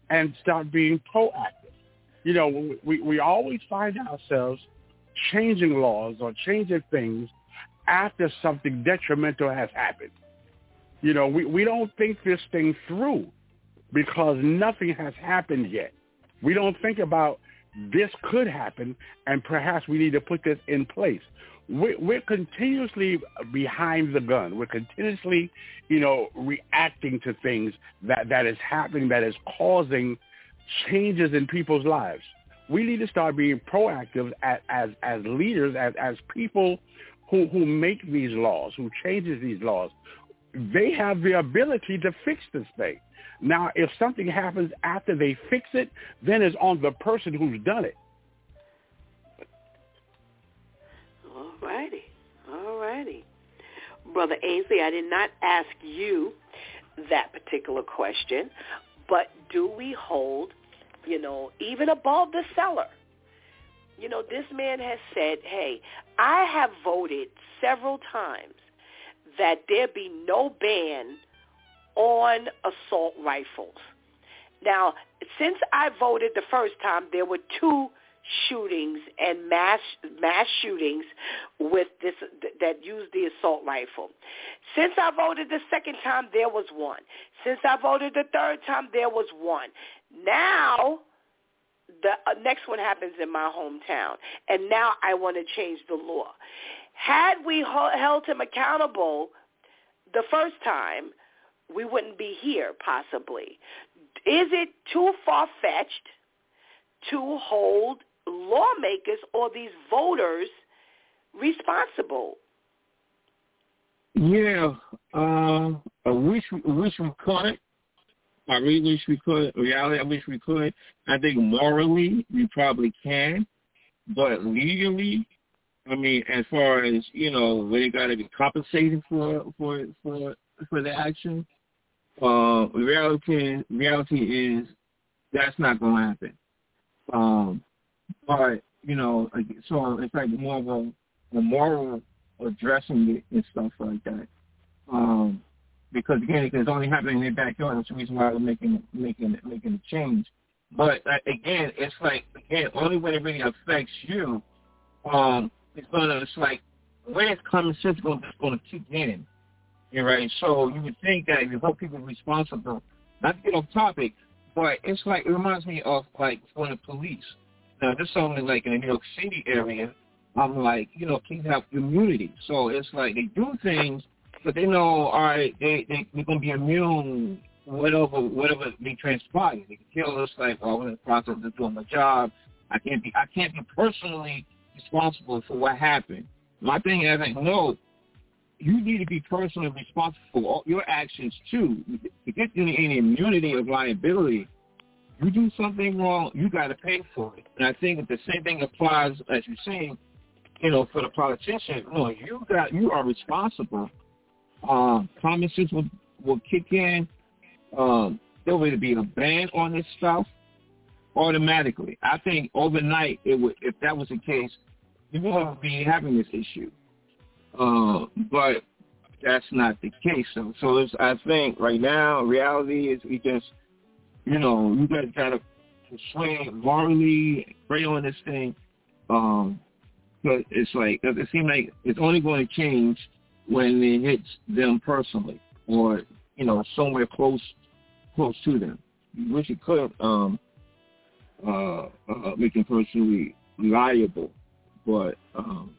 and start being proactive. you know, we we always find ourselves changing laws or changing things after something detrimental has happened. You know, we, we don't think this thing through because nothing has happened yet. We don't think about this could happen and perhaps we need to put this in place. We're, we're continuously behind the gun. We're continuously, you know, reacting to things that, that is happening, that is causing changes in people's lives. We need to start being proactive as, as, as leaders, as, as people who, who make these laws, who changes these laws. They have the ability to fix this thing. Now, if something happens after they fix it, then it's on the person who's done it. All righty. All righty. Brother Ainsley, I did not ask you that particular question, but do we hold, you know, even above the seller? You know, this man has said, hey, I have voted several times that there be no ban on assault rifles. Now, since I voted the first time, there were two shootings and mass mass shootings with this that used the assault rifle. Since I voted the second time, there was one. Since I voted the third time, there was one. Now, the uh, next one happens in my hometown, and now I want to change the law. Had we held him accountable the first time, we wouldn't be here possibly. Is it too far-fetched to hold lawmakers or these voters responsible? Yeah, uh, I wish I wish we could. I really wish we could. Reality, I wish we could. I think morally we probably can, but legally, I mean, as far as you know, they got to be compensated for for for for the action. Uh, reality reality is that's not going to happen. Um, but you know, so it's like more of a, a moral addressing it and stuff like that. Um, because again, it's only happening in their backyard. That's the reason why they're making making making a change. But uh, again, it's like again, only when it really affects you, um, it's gonna. It's like when it's common sense going to going to kick in. You're right. So you would think that if you hold people responsible, not to get off topic, but it's like it reminds me of like when the police. Now this is only like in the New York City area. I'm like, you know, kids have immunity, so it's like they do things, but they know, all right, they they they're gonna be immune whatever whatever they transpire. They can kill us like, oh, I'm in the process of doing my job. I can't be I can't be personally responsible for what happened. My thing is like, no, you need to be personally responsible for all your actions too. To get any, any immunity of liability, you do something wrong, you got to pay for it. And I think the same thing applies, as you're saying, you know, for the politician. No, you got you are responsible. Um, common sense will will kick in. Um, there will be a ban on this stuff automatically. I think overnight, it would if that was the case, you wouldn't be having this issue. Uh, but that's not the case. So, so it's, I think right now, reality is we just, you know, you guys got to try to swing morally, pray on this thing. Um, but it's like, it seems like it's only going to change when it hits them personally or, you know, somewhere close, close to them. You wish it could, um, uh, uh, make them personally liable, but, um,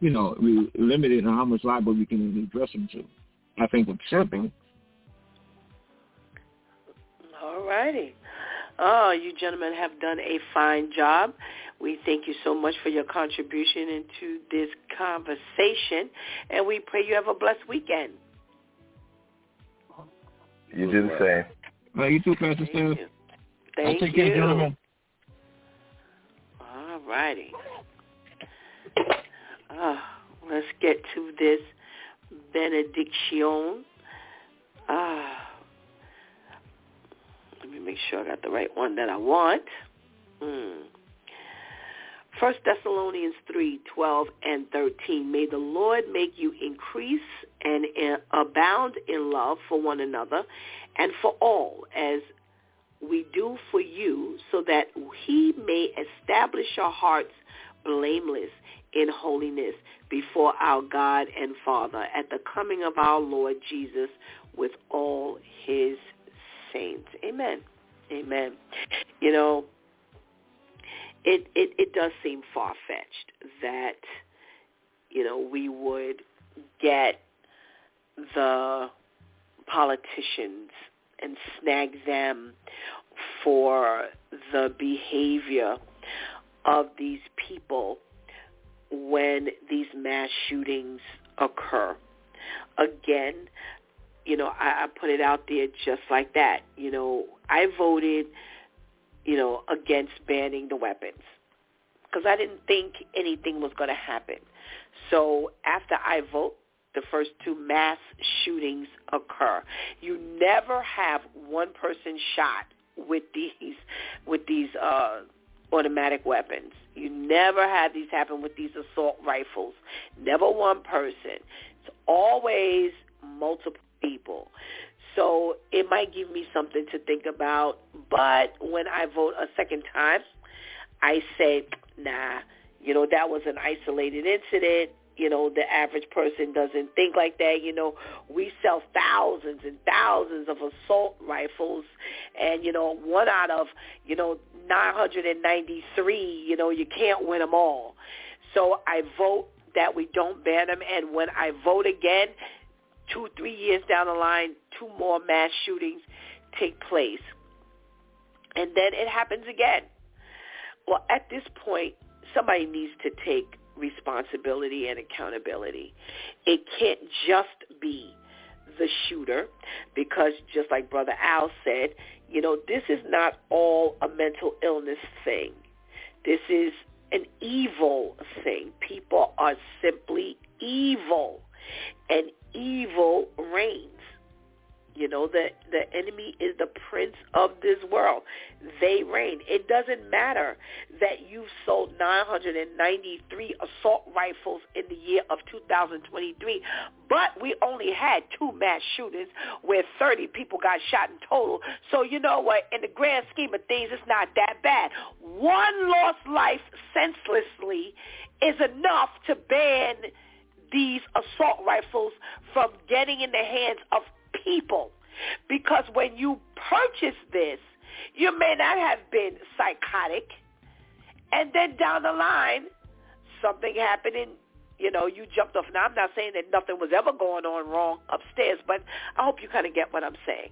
you know, we limited on how much liable we can address them to. I think with shipping. All righty. Oh, you gentlemen have done a fine job. We thank you so much for your contribution into this conversation, and we pray you have a blessed weekend. You do the same. Well, you too, Pastor Thank you. Thank take you. care, gentlemen. All righty. Uh, let's get to this benediction. Uh, let me make sure I got the right one that I want. Hmm. First Thessalonians 3, 12 and 13. May the Lord make you increase and abound in love for one another and for all as we do for you so that he may establish your hearts blameless in holiness before our God and Father at the coming of our Lord Jesus with all his saints. Amen. Amen. You know, it, it, it does seem far-fetched that, you know, we would get the politicians and snag them for the behavior of these people when these mass shootings occur. Again, you know, I, I put it out there just like that. You know, I voted, you know, against banning the weapons because I didn't think anything was going to happen. So after I vote, the first two mass shootings occur. You never have one person shot with these with these uh automatic weapons. You never have these happen with these assault rifles. Never one person. It's always multiple people. So it might give me something to think about. But when I vote a second time, I say, nah, you know, that was an isolated incident you know, the average person doesn't think like that. You know, we sell thousands and thousands of assault rifles and, you know, one out of, you know, 993, you know, you can't win them all. So I vote that we don't ban them. And when I vote again, two, three years down the line, two more mass shootings take place. And then it happens again. Well, at this point, somebody needs to take responsibility and accountability. It can't just be the shooter because just like Brother Al said, you know, this is not all a mental illness thing. This is an evil thing. People are simply evil. And evil reigns. You know, the, the enemy is the prince of this world. They reign. It doesn't matter that you've sold 993 assault rifles in the year of 2023, but we only had two mass shootings where 30 people got shot in total. So you know what? In the grand scheme of things, it's not that bad. One lost life senselessly is enough to ban these assault rifles from getting in the hands of people. Because when you purchase this, you may not have been psychotic. And then down the line, something happened and, you know, you jumped off. Now, I'm not saying that nothing was ever going on wrong upstairs, but I hope you kind of get what I'm saying.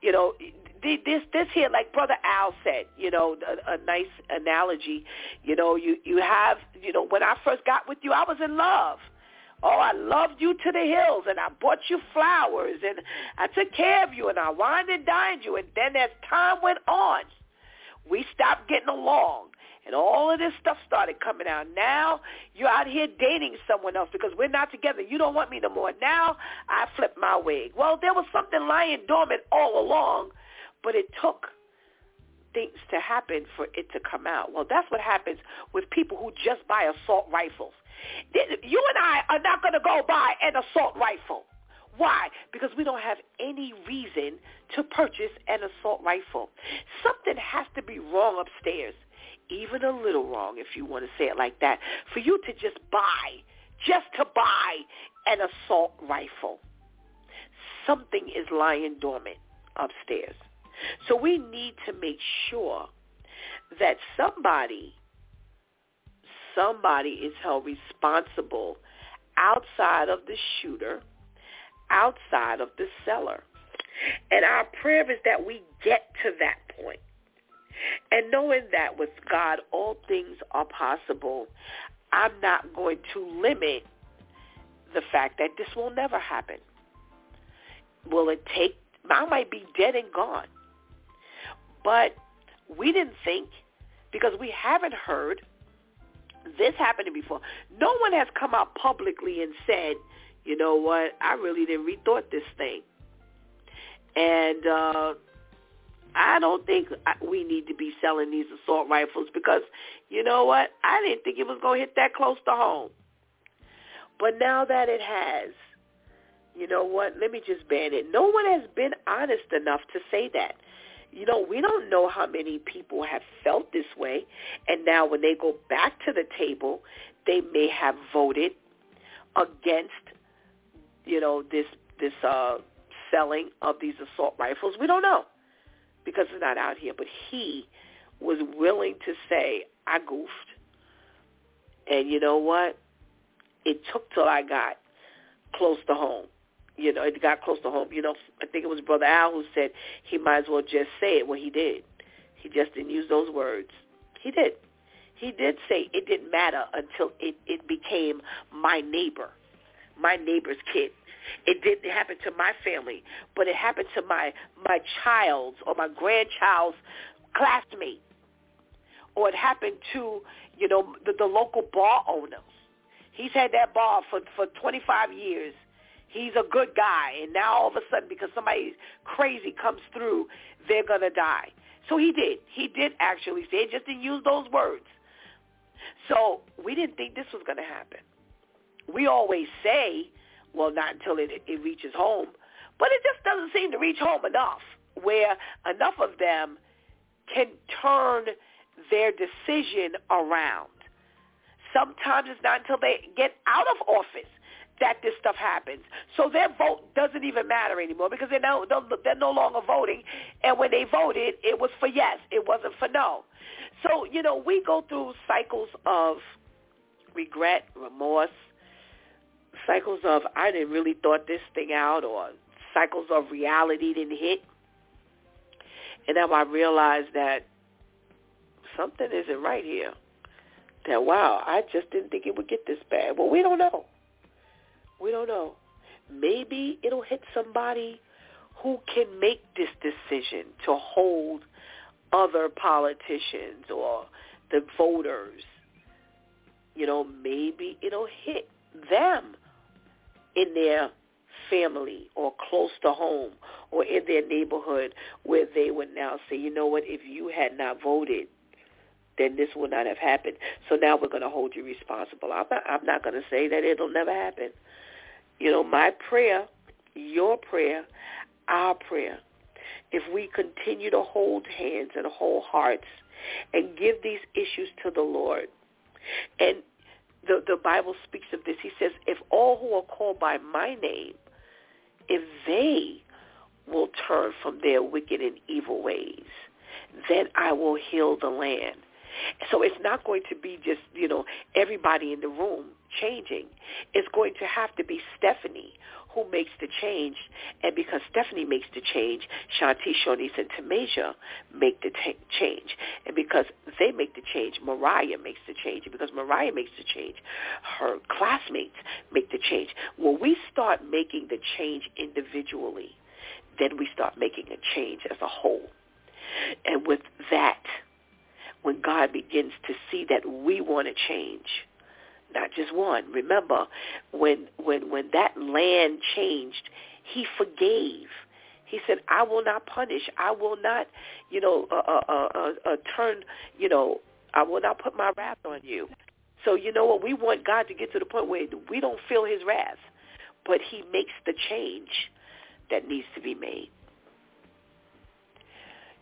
You know, this this here, like Brother Al said, you know, a, a nice analogy. You know, you you have, you know, when I first got with you, I was in love. Oh, I loved you to the hills, and I bought you flowers, and I took care of you, and I wined and dined you. And then as time went on, we stopped getting along, and all of this stuff started coming out. Now you're out here dating someone else because we're not together. You don't want me no more. Now I flip my wig. Well, there was something lying dormant all along, but it took things to happen for it to come out. Well, that's what happens with people who just buy assault rifles. You and I are not going to go buy an assault rifle. Why? Because we don't have any reason to purchase an assault rifle. Something has to be wrong upstairs, even a little wrong if you want to say it like that, for you to just buy, just to buy an assault rifle. Something is lying dormant upstairs. So we need to make sure that somebody somebody is held responsible outside of the shooter, outside of the seller. And our prayer is that we get to that point. And knowing that with God all things are possible, I'm not going to limit the fact that this will never happen. Will it take, I might be dead and gone. But we didn't think because we haven't heard this happened before. No one has come out publicly and said, you know what, I really didn't rethought this thing. And uh, I don't think we need to be selling these assault rifles because, you know what, I didn't think it was going to hit that close to home. But now that it has, you know what, let me just ban it. No one has been honest enough to say that. You know, we don't know how many people have felt this way, and now when they go back to the table, they may have voted against, you know, this this uh, selling of these assault rifles. We don't know because it's not out here. But he was willing to say, "I goofed," and you know what? It took till I got close to home you know, it got close to home. You know, I think it was Brother Al who said he might as well just say it. Well, he did. He just didn't use those words. He did. He did say it didn't matter until it, it became my neighbor, my neighbor's kid. It didn't happen to my family, but it happened to my my child's or my grandchild's classmate, or it happened to you know the, the local bar owner. He's had that bar for for 25 years he's a good guy, and now all of a sudden, because somebody crazy comes through, they're gonna die. So he did. He did actually say it, just didn't use those words. So we didn't think this was gonna happen. We always say, well, not until it, it reaches home, but it just doesn't seem to reach home enough, where enough of them can turn their decision around. Sometimes it's not until they get out of office that this stuff happens. So their vote doesn't even matter anymore because they're no, they're no longer voting. And when they voted, it was for yes. It wasn't for no. So, you know, we go through cycles of regret, remorse, cycles of I didn't really thought this thing out or cycles of reality didn't hit. And now I realize that something isn't right here. That, wow, I just didn't think it would get this bad. Well, we don't know. We don't know. Maybe it'll hit somebody who can make this decision to hold other politicians or the voters. You know, maybe it'll hit them in their family or close to home or in their neighborhood where they would now say, you know what, if you had not voted, then this would not have happened. So now we're going to hold you responsible. I'm not, I'm not going to say that it'll never happen. You know, mm-hmm. my prayer, your prayer, our prayer, if we continue to hold hands and hold hearts and give these issues to the Lord. And the, the Bible speaks of this. He says, if all who are called by my name, if they will turn from their wicked and evil ways, then I will heal the land. So it's not going to be just, you know, everybody in the room changing. It's going to have to be Stephanie who makes the change. And because Stephanie makes the change, Shanti, Shawnice, and Tamasia make the t- change. And because they make the change, Mariah makes the change. And because Mariah makes the change, her classmates make the change. When we start making the change individually, then we start making a change as a whole. And with that, when God begins to see that we want to change, not just one. Remember, when when when that land changed, He forgave. He said, "I will not punish. I will not, you know, uh, uh, uh, uh, uh turn. You know, I will not put my wrath on you." So you know what? We want God to get to the point where we don't feel His wrath, but He makes the change that needs to be made.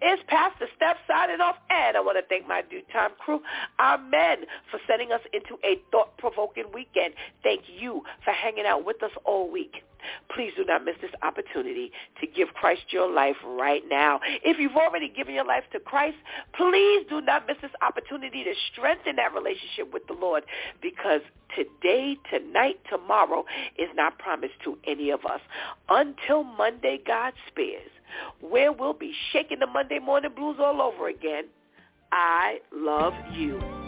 It's Pastor Steph signing off, and I want to thank my DEW Time crew, our men, for sending us into a thought-provoking weekend. Thank you for hanging out with us all week. Please do not miss this opportunity to give Christ your life right now. If you've already given your life to Christ, please do not miss this opportunity to strengthen that relationship with the Lord because today, tonight, tomorrow is not promised to any of us. Until Monday, God spares where we'll be shaking the Monday morning blues all over again. I love you.